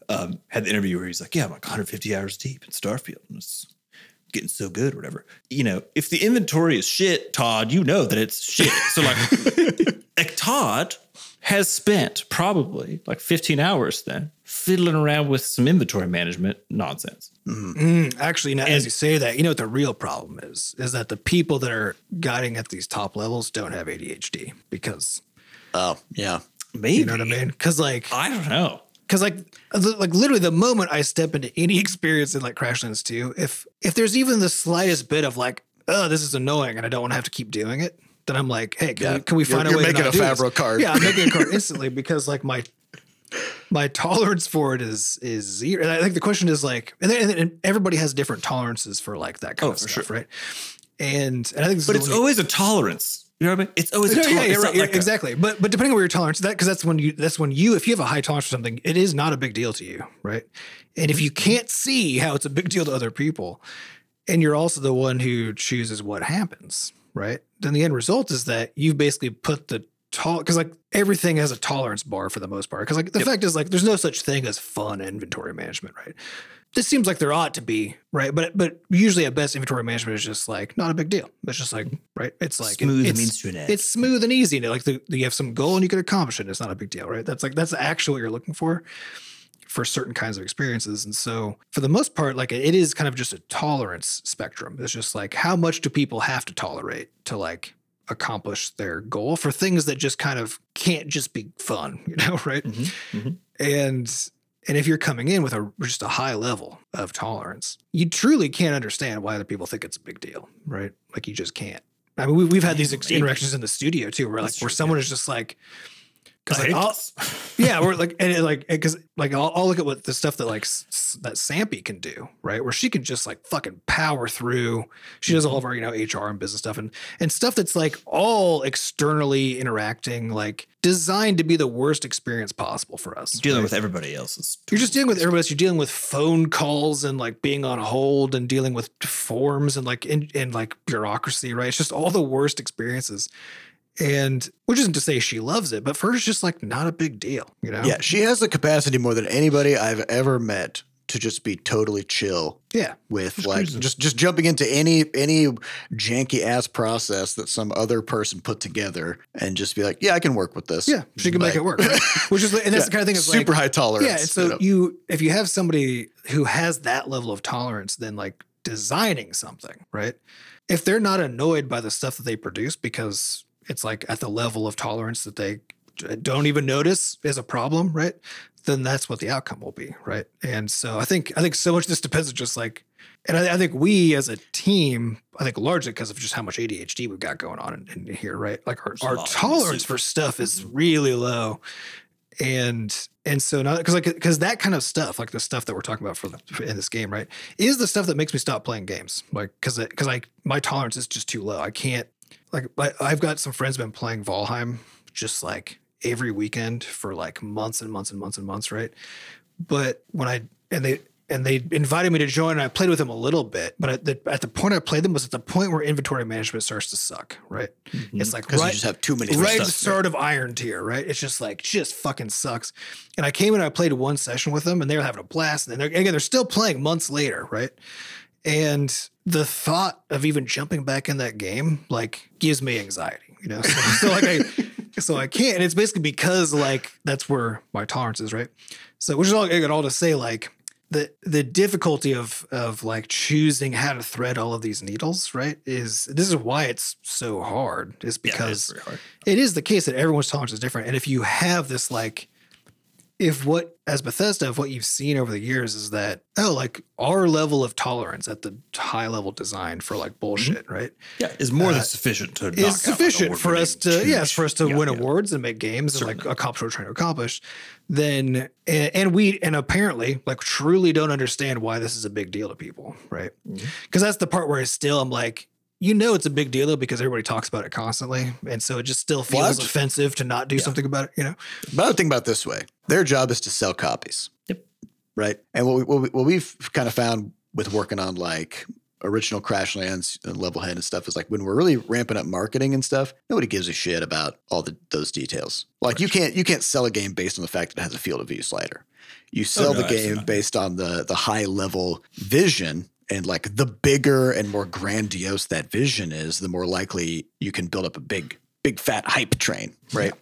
um, had the interview where he's like, yeah, I'm like 150 hours deep in Starfield and it's getting so good or whatever. You know, if the inventory is shit, Todd, you know that it's shit. So like, like Todd has spent probably like 15 hours then fiddling around with some inventory management nonsense. Mm, actually, now, as you say that, you know what the real problem is? Is that the people that are guiding at these top levels don't have ADHD because Oh, yeah. Maybe you know what I mean? Because like, I don't know. because like, like literally the moment I step into any experience in like Crashlands 2, if if there's even the slightest bit of like, oh, this is annoying and I don't want to have to keep doing it, then I'm like, hey, can Yeah. we can we You're- find you're a way making to not a? Favreau card. Yeah, I'm making a card instantly because like my my tolerance for it is is zero. And I think the question is like, and, then, and everybody has different tolerances for like that kind Oh, of stuff, sure. right? And and I think, But it's one always a tolerance. You know what I mean? It's always a tolerance. yeah, yeah, right, like a- exactly. But but depending on where your tolerance that because that's when you that's when you if you have a high tolerance for something, it is not a big deal to you, right? And if you mm-hmm. can't see how it's a big deal to other people, and you're also the one who chooses what happens, right? Then the end result is that you've basically put the tol because like everything has a tolerance bar for the most part. Because like the Yep. fact is like there's no such thing as fun inventory management, right? This seems like there ought to be, right? But but usually at best inventory management is just like not a big deal. It's just like right. It's like it- Smooth it's, means to an end. It's smooth and easy. And like the, you have some goal and you can accomplish it. It's not a big deal, right? That's like that's actually what you're looking for for certain kinds of experiences. And so for the most part, like it is kind of just a tolerance spectrum. It's just like how much do people have to tolerate to like accomplish their goal for things that just kind of can't just be fun, you know, right? Mhm, mhm. And and if you're coming in with a just a high level of tolerance, you truly can't understand why other people think it's a big deal, right? Like you just can't. I mean, we, we've had these interactions in the studio too, where like where someone is just like, like I'll, yeah, we're like, and it, like, because like I'll, I'll look at what the stuff that like s- that Sampy can do, right? Where she can just like fucking power through. She does all mm-hmm. of our, you know, HR and business stuff and and stuff that's like all externally interacting, like designed to be the worst experience possible for us. dealing right? with everybody else's. You're just dealing with everybody else. You're dealing with phone calls and like being on hold and dealing with forms and like in, and like bureaucracy, right? It's just all the worst experiences. And which isn't to say she loves it, but for her, it's just like not a big deal, you know? Yeah, she has the capacity more than anybody I've ever met to just be totally chill Yeah. with like crazy. just just jumping into any any janky ass process that some other person put together and just be like, yeah, I can work with this. Yeah. She can make it work. Right? Which is, and that's Yeah, the kind of thing is super like, high tolerance. Yeah. So you know? you, if you have somebody who has that level of tolerance, then like designing something, right? If they're not annoyed by the stuff that they produce because it's like at the level of tolerance that they don't even notice is a problem, right? Then that's what the outcome will be, right? And so I think I think so much this depends on just like, and I, I think we as a team, I think largely because of just how much ADHD we've got going on in, in here, right? Like our, our tolerance for stuff is really low, and and so now because like because that kind of stuff, like the stuff that we're talking about for, the, for in this game, right, is the stuff that makes me stop playing games, like because because like my tolerance is just too low. I can't like I've got some friends been playing Valheim just like every weekend for like months and months and months and months, right? But when I and they and they invited me to join, and I played with them a little bit. But at the, at the point I played them was at the point where inventory management starts to suck, right? Mm-hmm. It's like because right, you just have too many right at the stuff. of Iron Tier, right? It's just like just fucking sucks. And I came in, and I played one session with them, and they were having a blast. And they're, again, they're still playing months later, right? And the thought of even jumping back in that game like gives me anxiety, you know. So, so like I, so I can't. And it's basically because like that's where my tolerance is, right? So which is all again all to say like the the difficulty of of like choosing how to thread all of these needles, right? Is this is why it's so hard. Is Yeah, because it's hard. it is the case that everyone's tolerance is different. And if you have this like if what as Bethesda, if what you've seen over the years is that oh, like our level of tolerance at the high level design for like bullshit, right? Yeah, is more Uh, than sufficient to is sufficient for us to award-winning yes for us to huge- win yeah, yeah. awards and make games and like Certainly. accomplish what we're trying to accomplish then and, and we and apparently like truly don't understand why this is a big deal to people right because Mhm. that's the part where I still i'm like you know it's a big deal though because everybody talks about it constantly and so it just still feels What? offensive to not do Yeah. something about it you know But I would think about it this way: their job is to sell copies. Yep. Right. And what, we, what, we, what we've kind of found with working on like original Crashlands and Levelhead and stuff is like when we're really ramping up marketing and stuff, nobody gives a shit about all the those details. Like you can't you can't sell a game based on the fact that it has a field of view slider. You oh, sell Oh, no, the game based on the the high level vision and like the bigger and more grandiose that vision is, the more likely you can build up a big big fat hype train, right?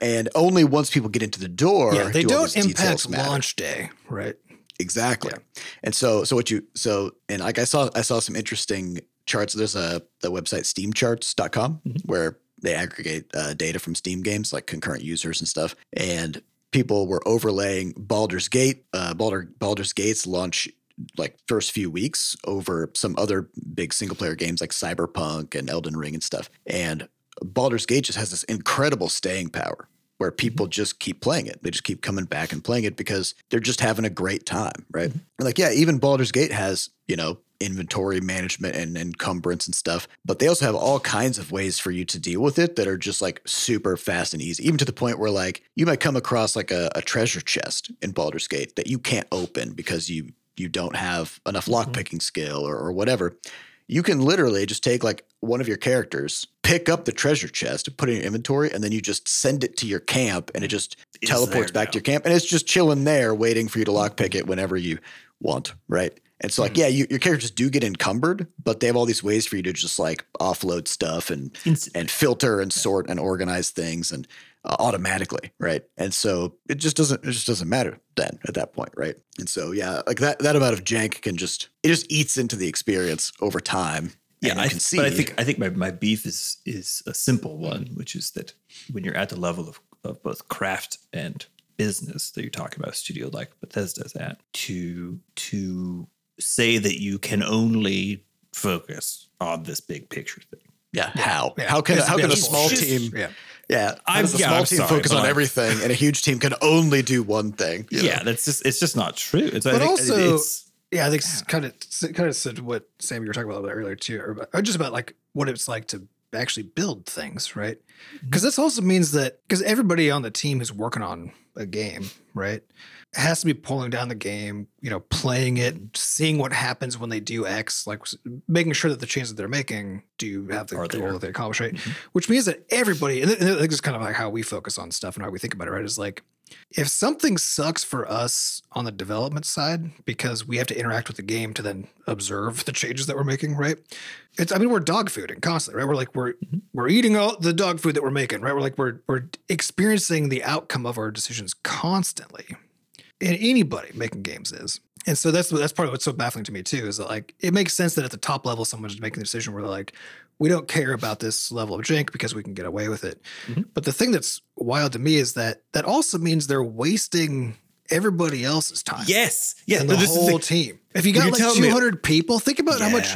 And only once people get into the door, yeah they do don't those impact launch day right Exactly. And so so what you so and like I saw I saw some interesting charts. There's a the website steamcharts.com Mhm. where they aggregate uh, data from Steam games like concurrent users and stuff. And people were overlaying Baldur's Gate, uh Baldur Baldur's Gate's launch like first few weeks over some other big single player games like Cyberpunk and Elden Ring and stuff. And Baldur's Gate just has this incredible staying power where mm-hmm. people just keep playing it. They just keep coming back and playing it because they're just having a great time, right? Mm-hmm. And Like, yeah, even Baldur's Gate has, you know, inventory management and encumbrance and stuff, but they also have all kinds of ways for you to deal with it that are just like super fast and easy, even to the point where like you might come across like a, a treasure chest in Baldur's Gate that you can't open because you you don't have enough lockpicking mm-hmm. skill or, or whatever you can literally just take like one of your characters, pick up the treasure chest, put it in your inventory, and then you just send it to your camp and it just It's teleports back to your camp and it's just chilling there waiting for you to lockpick it whenever you want, right? And so like, mm-hmm. yeah, you, your characters do get encumbered, but they have all these ways for you to just like offload stuff and Instant. and filter and sort and organize things and Uh, automatically, right? And so it just doesn't it just doesn't matter then at that point, right? And so yeah, like that that amount of jank can just it just eats into the experience over time. Yeah, I, can see. but I think I think my, my beef is is a simple one, which is that when you're at the level of, of both craft and business that you're talking about, a studio like Bethesda's at, to to say that you can only focus on this big picture thing. Yeah, how Yeah. how can It's- how can a small just- team yeah yeah how I'm- does a yeah, small I'm team sorry, focus on I'm- everything and a huge team can only do one thing? you know? Yeah, that's just it's just not true. It's I think also- it's Yeah, I think kind of kind of said what Sam you were talking about a little bit earlier too, or, about, or just about like what it's like to actually build things, right? Because this also means that because everybody on the team who's working on a game, right, has to be pulling down the game, you know, playing it, seeing what happens when they do X, like making sure that the changes that they're making do have the Are goal there. that they accomplish, right? Mhm. Which means that everybody, and this is kind of like how we focus on stuff and how we think about it, right? Is like if something sucks for us on the development side because we have to interact with the game to then observe the changes that we're making, right? It's I mean we're dog fooding constantly, right? We're like we're Mhm. we're eating all the dog food that we're making, right? We're like we're we're experiencing the outcome of our decisions constantly. And anybody making games is. And so that's that's part of what's so baffling to me too, is that like it makes sense that at the top level someone's making the decision where they're like, we don't care about this level of jank because we can get away with it. Mhm. But the thing that's wild to me is that that also means they're wasting everybody else's time. yes, yeah. And the this is whole the- team. If you got you like tell me- 200 people, think about how much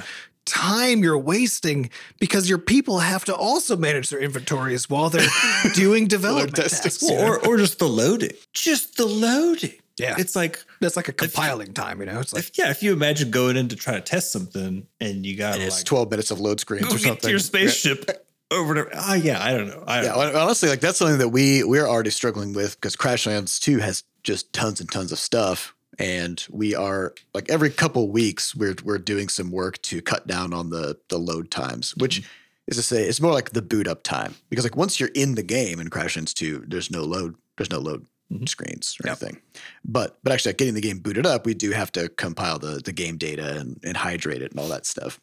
time you're wasting because your people have to also manage their inventories while they're doing development testing. tasks. Well, or or just the loading, just the loading. Yeah. It's like That's like a compiling time, you know? It's like, if, yeah, if you imagine going in to try to test something and you got it's like 12 minutes of load screens or something. to your spaceship over to ah yeah, I don't know. I don't Yeah, know. honestly, like that's something that we we're already struggling with because Crashlands 2 has just tons and tons of stuff. And we are like every couple weeks we're we're doing some work to cut down on the the load times, which is to say it's more like the boot up time. Because like once you're in the game in Crashlands 2, there's no load, there's no load Mhm. screens or Yep. anything. But but actually getting the game booted up, we do have to compile the the game data and, and hydrate it and all that stuff.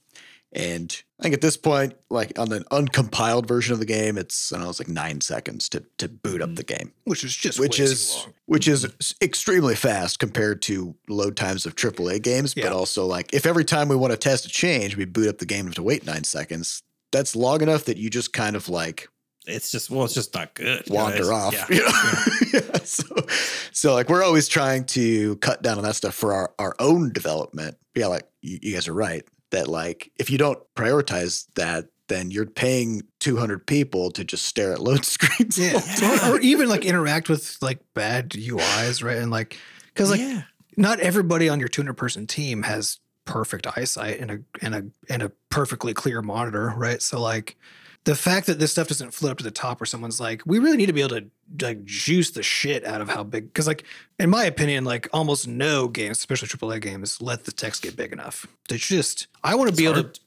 And I think at this point, like on the uncompiled version of the game, it's I don't know, it's like nine seconds to to boot up Mhm. the game, which is just which is which is extremely fast compared to load times of AAA games. Yeah. But also like if every time we want to test a change, we boot up the game and have to wait nine seconds. That's long enough that you just kind of like It's just well, it's just not good. wander it's- off. Yeah. you know? Yeah, So, so like we're always trying to cut down on that stuff for our, our own development. Yeah, like you, you guys are right that like if you don't prioritize that, then you're paying 200 people to just stare at load screens. Yeah. Or, or even like interact with like bad UIs, right? And like, because like yeah. not everybody on your 200 person team has perfect eyesight and a and a and a perfectly clear monitor, right? So like the fact that this stuff doesn't float up to the top where someone's like, we really need to be able to like juice the shit out of how big because like in my opinion, like almost no games, especially AAA games, let the text get big enough. It's just I want to be able to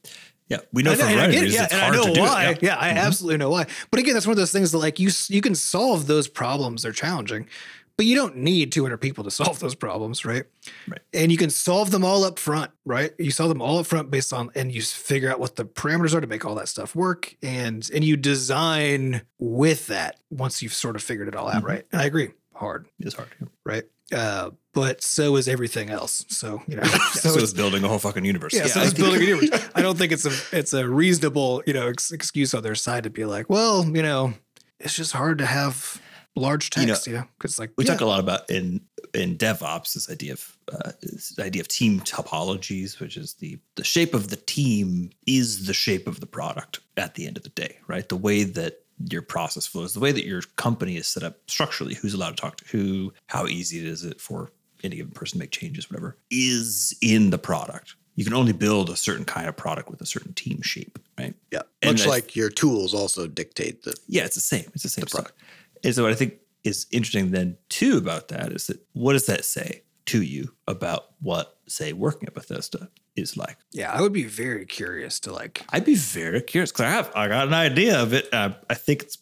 Yeah, we know and, from and I writers get it, it's yeah, and I know to do it, why. yeah. Yeah, I mm-hmm. absolutely know why. But again, that's one of those things that like you you can solve those problems. They're challenging, but you don't need 200 people to solve those problems, right? Right. And you can solve them all up front, right? You solve them all up front based on, and you figure out what the parameters are to make all that stuff work, and and you design with that once you've sort of figured it all out, Mhm. right? And I agree, hard, It's hard. Yeah. right? Uh, but so is everything else. So you know, So, it's- it's building a whole fucking universe. yeah, so I it's building a universe. I don't think it's a it's a reasonable you know ex- excuse on their side to be like, well, you know, it's just hard to have large You know, text, you know, because like we yeah, talk a lot about in in DevOps this idea of uh, this idea of team topologies, which is the the shape of the team is the shape of the product at the end of the day, right? The way that your process flows, the way that your company is set up structurally, who's allowed to talk to who, how easy is it for any given person to make changes, whatever, is in the product. You can only build a certain kind of product with a certain team shape, right? Yeah. And Much I- like your tools also dictate the Yeah, it's the same. It's the same The stuff. Product. And so what I think is interesting then too about that is that what does that say to you about what, say, working at Bethesda is like? yeah, I would be very curious to like I'd be very curious because I have I got an idea of it. Uh, I think it's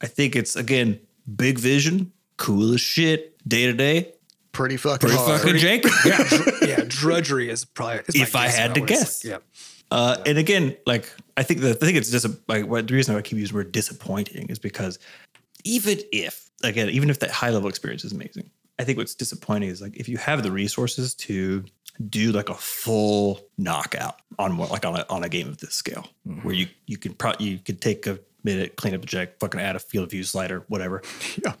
I think it's again big vision, cool as shit, day to day, pretty fucking pretty hard. fucking janky. yeah, dr- yeah, drudgery is probably is If I had to guess. like. Uh, and again, like I think the I think it's just like what the reason I keep using the word disappointing is because even if again, even if that high level experience is amazing, I think what's disappointing is like if you have the resources to do like a full knockout on what like on a on a game of this scale, mm-hmm. where you you can pro- you could take a minute, clean up the jack, fucking add a field of view slider, whatever. yeah,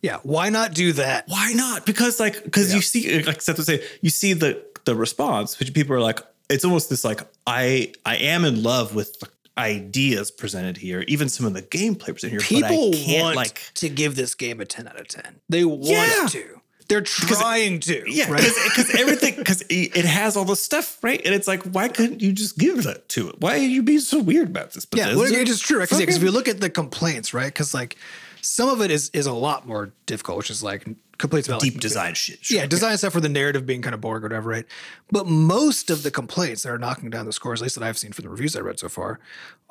yeah. Why not do that? Why not? Because like because you see like Seth would say, you see the the response, which people are like, it's almost this like I I am in love with the ideas presented here, even some of the gameplay presented here. but People want like to give this game a 10 out of 10. They want Yeah. to. They're trying to. yeah, right? because everything because it has all the stuff right, and it's like why couldn't you just give that to it? Why are you being so weird about this? Yeah, well, Bethesda? it is true. Because if you look at the complaints, right? Because like some of it is is a lot more difficult, which is like complaints about deep like, design shit. sure. Yeah, design stuff for the narrative being kind of boring or whatever, right? But most of the complaints that are knocking down the scores, at least that I've seen from the reviews I read so far,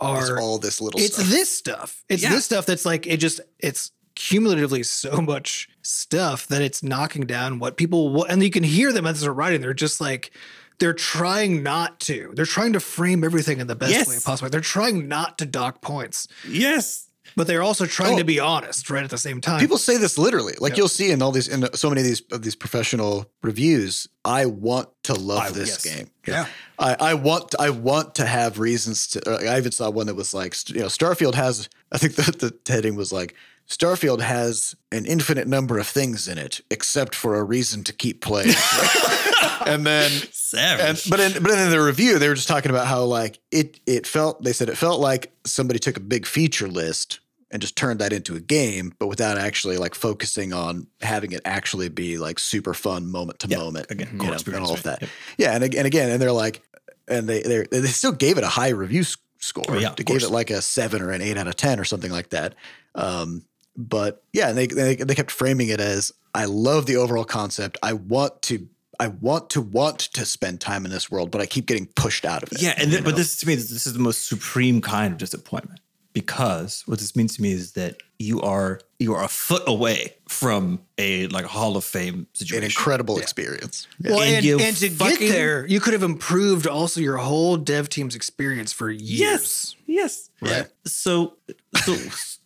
It's are all this little it's stuff. this stuff. It's Yeah. this stuff that's like it just it's cumulatively so much stuff that it's knocking down what people and you can hear them as they're writing. They're just like they're trying not to. They're trying to frame everything in the best Yes. way possible. They're trying not to dock points, yes, but they're also trying Oh. to be honest, right? At the same time, People say this literally. Like Yep. you'll see in all these in so many of these of these professional reviews. I want to love I- this yes. game. yeah, I, I want I want to have reasons to. uh, I even saw one that was like you know Starfield has. I think the, the heading was like Starfield has an infinite number of things in it except for a reason to keep playing. and then and savage. but in but in the review they were just talking about how like it it felt they said it felt like somebody took a big feature list and just turned that into a game but without actually like focusing on having it actually be like super fun moment to moment again, you know, and all of that. Yep. yeah and, and again and they're like and they they they still gave it a high review score. Oh, yeah, they gave course. it like a 7 or an 8 out of 10 or something like that. Um but yeah and they, they they kept framing it as i love the overall concept. I want to i want to want to spend time in this world but i keep getting pushed out of it Yeah, and th- but this to me, this is the most supreme kind of disappointment because what this means to me is that you are you are a foot away from a like Hall of Fame situation. an situation. incredible experience Well, And and, you and to fucking- get there, you could have improved also your whole dev team's experience for years. Yes, yes. Right. So, so,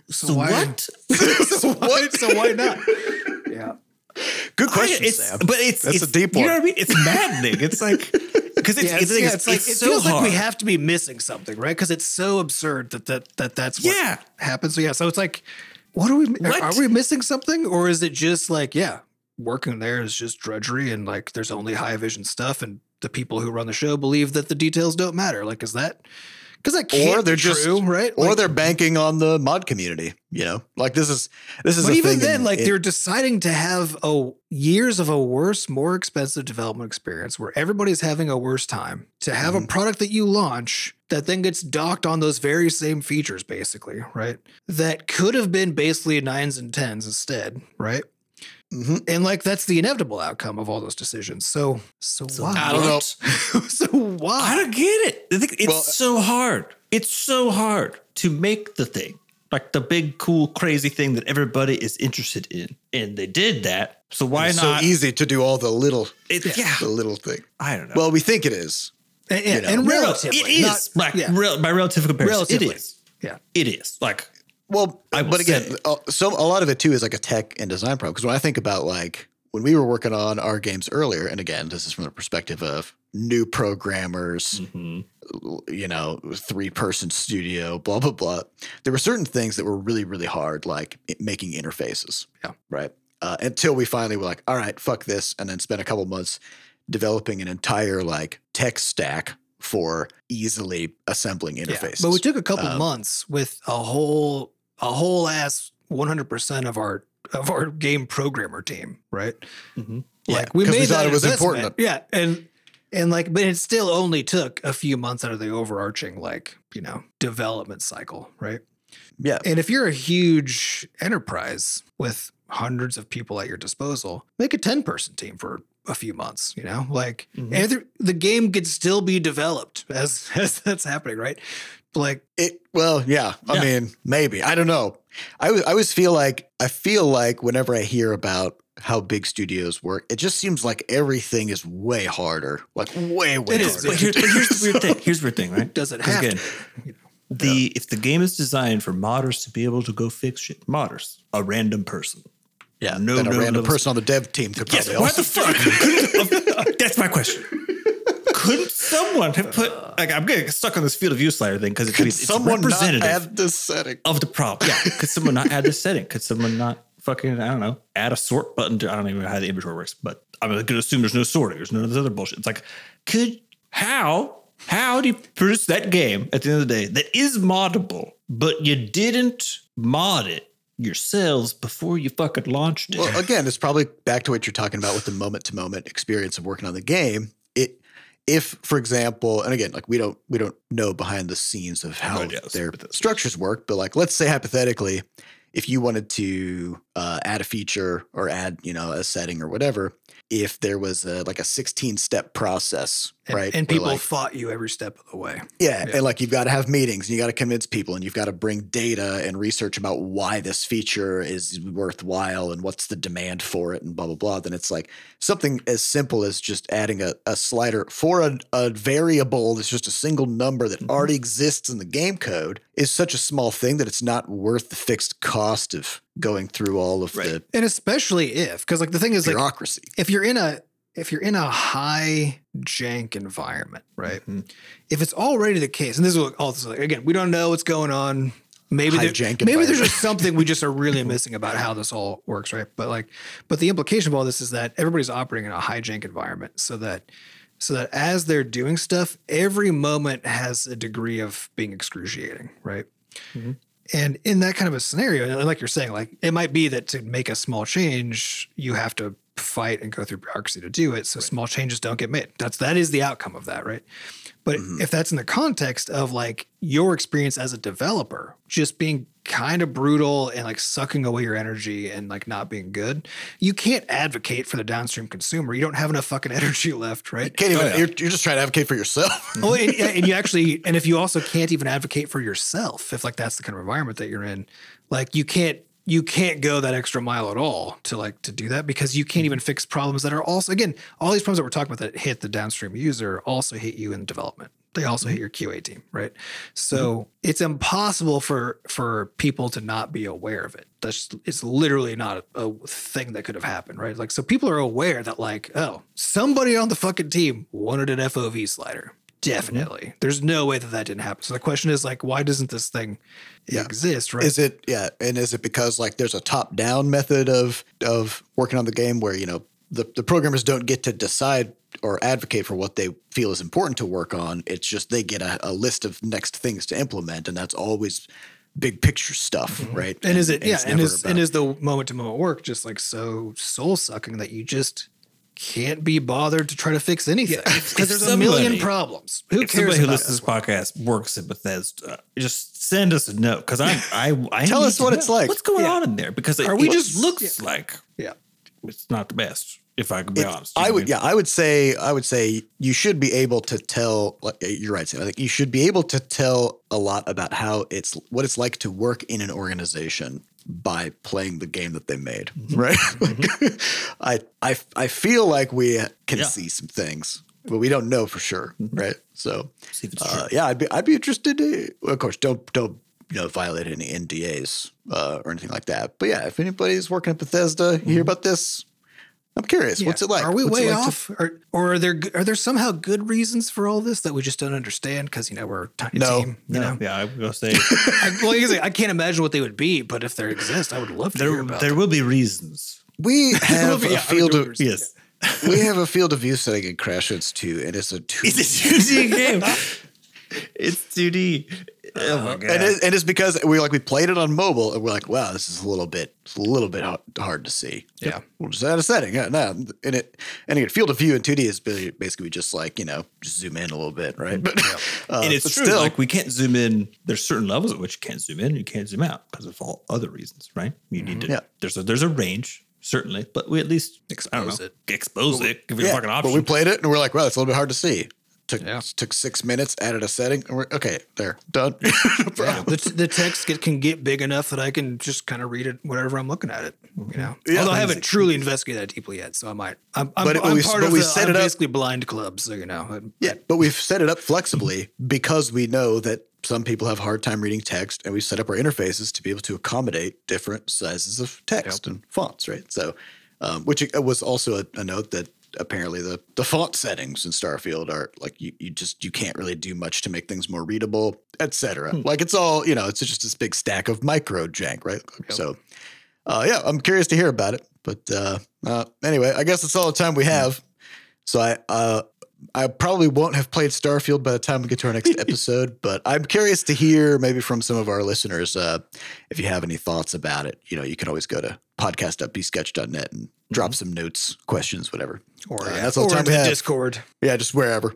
so, why- what? so why? So why not? Yeah. good question I- it's, sam But it's That's it's, a deep one. You know what I mean? It's maddening. It's like because it's, Yeah, it's, it's, yeah, it's, like it so feels like we have to be missing something, right? Because it's so absurd that that that that's what Yeah. happens. So yeah, so it's like, what are we? What? Are we missing something, or is it just like, yeah, working there is just drudgery and like there's only high vision stuff and the people who run the show believe that the details don't matter. Like, is that because that can't or they're just true, right? or Like, they're banking on the mod community. You know, like this is this is. but even then, in- like in- they're deciding to have a years of a worse, more expensive development experience where everybody's having a worse time to have Mm-hmm. a product that you launch that then gets docked on those very same features, basically, right? That could have been basically nines and tens instead, right? Mhm. And like that's the inevitable outcome of all those decisions. So, so, why? I don't know. so why? I don't get it. I think it's Well- so hard. It's so hard to make the thing like the big, cool, crazy thing that everybody is interested in, and they did that. So why it's not? so easy to do all the little It, yeah, the little thing. I don't know. Well, we think it is. and, and, you know. and No, no, relatively, it is not- like yeah, rel- by relative comparison. Relatively. It is. yeah. It is like Well, I but again, say- uh, so a lot of it too is like a tech and design problem. Because when I think about like when we were working on our games earlier, and again, this is from the perspective of new programmers, mhm. you know, three person studio, blah blah blah. There were certain things that were really really hard, like making interfaces. Yeah. Right. Uh, until we finally were like, all right, fuck this, and then spent a couple months developing an entire like tech stack for easily assembling Yeah, interfaces. But we took a couple Um, months with a whole a whole ass 100% of our of our game programmer team, right? Mhm. Yeah, Like we 'cause we made thought that it was investment. important. Yeah, and and like but it still only took a few months out of the overarching like, you know, development cycle, right? yeah. And if you're a huge enterprise with hundreds of people at your disposal, make a 10 person team for a few months, you know? Like Mhm. and the, the game could still be developed as as that's happening, right? Like It well, yeah. I Yeah. mean, maybe I don't know. I I always feel like I feel like whenever I hear about how big studios work, it just seems like everything is way harder, like way way It is, harder. But, here, but here's the weird thing. Here's the weird thing, right? does it have again, to? the if the game is designed for modders to be able to go fix shit, modders, a random person. yeah, no, then a no, random no. person on the dev team could Yes, probably what the fuck? Uh, that's my question. Couldn't someone have put like I'm getting stuck on this field of view slider thing because it's, Could it's someone not representative add this setting? of the problem. Yeah. Could someone not add this setting? Could someone not fucking I don't know add a sort button to I don't even know how the inventory works, but I'm going to assume there's no sorting. There's none of this other bullshit. It's like could how how do you produce that game at the end of the day that is moddable, but you didn't mod it yourselves before you fucking launched it? Well, again, it's probably back to what you're talking about with the moment to moment experience of working on the game. If, for example, and again, like we don't we don't know behind the scenes of how idea, their structures work, but like let's say hypothetically, if you wanted to uh, add a feature or add you know a setting or whatever, if there was a, like a 16 step process, And, right? and people like, fought you every step of the way. yeah, Yeah. and like you've got to have meetings, and you got to convince people, and you've got to bring data and research about why this feature is worthwhile and what's the demand for it, and blah blah blah. Then it's like something as simple as just adding a, a slider for a, a variable that's just a single number that mm-hmm. already exists in the game code is such a small thing that it's not worth the fixed cost of going through all of Right. the And especially if, because like the thing is like bureaucracy. if you're in a if you're in a high jank environment, right? Mhm. If it's already the case, and this is what all this like, again, we don't know what's going on. Maybe High there, jank maybe there's just something we just are really missing about how this all works, right? But like, but the implication of all this is that everybody's operating in a high jank environment, so that so that as they're doing stuff, every moment has a degree of being excruciating, right? Mhm. And in that kind of a scenario, and like you're saying, like it might be that to make a small change, you have to fight and go through bureaucracy to do it. So small changes don't get made. That's that is the outcome of that, right? But mm-hmm. if that's in the context of like your experience as a developer, just being kind of brutal and like sucking away your energy and like not being good, you can't advocate for the downstream consumer. You don't have enough fucking energy left, right? Can't even. Oh, yeah. you're, you're just trying to advocate for yourself. oh, and, and you actually, and if you also can't even advocate for yourself, if like that's the kind of environment that you're in, like you can't, you can't go that extra mile at all to like to do that because you can't even mm-hmm. fix problems that are also again all these problems that we're talking about that hit the downstream user also hit you in development. They also mm-hmm. hit your QA team, right? So mm-hmm. it's impossible for for people to not be aware of it. That's it's literally not a, a thing that could have happened, right? Like so people are aware that like oh somebody on the fucking team wanted an FOV slider Definitely. Mm-hmm. There's no way that that didn't happen. So the question is like, why doesn't this thing exist? Right? Is it yeah? And is it because like there's a top down method of of working on the game where you know the the programmers don't get to decide or advocate for what they feel is important to work on. It's just they get a, a list of next things to implement, and that's always big picture stuff, mm-hmm. right? and is it yeah? And is and is the moment to moment work just like so soul sucking that you just can't be bothered to try to fix anything because if there's a million problems. Who if cares somebody who listens to this podcast works at Bethesda, just send us a note because I I I Tell us what it's like. What's going Yeah. on in there? Because it, Are we it just- looks like Yeah. it's not the best. If I could be It's- honest, I know would, what yeah, I would say, I would say you should be able to tell. Like you're right, Sam. I think you should be able to tell a lot about how it's what it's like to work in an organization by playing the game that they made, Mm-hmm. right? I, I, I feel like we can Yeah. see some things, but we don't know for sure, right? So, See if it's uh, yeah, I'd be, I'd be interested. To, of course, don't, don't. You know, violate any NDAs uh, or anything like that. But yeah, if anybody's working at Bethesda, you hear about this, I'm curious. What's it like? Are we What's way like to- off, or, or are there are there somehow good reasons for all this that we just don't understand? Because you know we're a tiny No. team. You No, know, yeah, I was gonna say I, well, you can say, I can't imagine what they would be, but if they exist, I would love to hear there about. there them. will be reasons. We have Yeah, I a would field of it. Yes, we have a field of view setting in Crashlands 2, and it's a two. it's a 2D game. It's 2D. Oh my god! and, it, and it's because we like we played it on mobile, and we're like, wow, this is a little bit, it's a little bit hard, to see. Yeah. we'll just add a setting. Yeah, no, and it and again, field of view in 2D is basically we just like you know, just zoom in a little bit, right? But uh, and it's but true. still, like we can't zoom in. There's certain levels at which you can't zoom in, you can't zoom out because of all other reasons, right? You need to. Yeah. There's a there's a range certainly, but we at least Expose know, it. Expose it. Give it a yeah, fucking but we played it, and we're like, wow, it's a little bit hard to see. Took Yeah. took six minutes, added a setting, and we're okay. There, done. No Yeah, problem. the, the text get, can get big enough that I can just kind of read it whenever I'm looking at it. You know, Yeah. although I haven't truly investigated that deeply yet, so I might. I'm, I'm, But I'm we- part but of we the set I'm it up- basically blind club, so you know. Yeah, but we've set it up flexibly because we know that some people have a hard time reading text, and we set up our interfaces to be able to accommodate different sizes of text and fonts, right? So, um, which was also a, a note that apparently the the font settings in Starfield are like you you just you can't really do much to make things more readable, etc. Like it's all you know, it's just this big stack of micro jank, right? So, uh, yeah, I'm curious to hear about it. But uh, uh, anyway, I guess that's all the time we have. So I uh, I probably won't have played Starfield by the time we get to our next episode, but I'm curious to hear maybe from some of our listeners uh, if you have any thoughts about it. You know, you can always go to podcast.bscotch.net and drop some notes, questions, whatever. Or Uh, yeah, that's all the or time we have. Discord. Yeah, just wherever.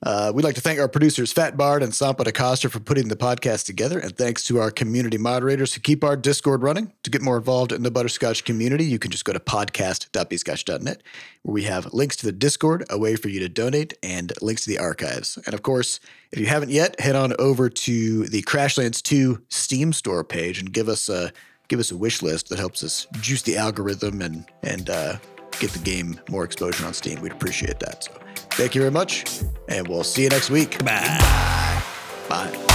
Uh, we'd like to thank our producers, Fat Bard and Sampa DaCosta, for putting the podcast together. And thanks to our community moderators who keep our Discord running. To get more involved in the Butterscotch community, you can just go to podcast.bscotch.net, where we have links to the Discord, a way for you to donate, and links to the archives. And of course, if you haven't yet, head on over to the Crashlands 2 Steam store page and give us a give us a wish list that helps us juice the algorithm and and uh, get the game more exposure on Steam. We'd appreciate that. So thank you very much, and we'll see you next week. Bye. Bye.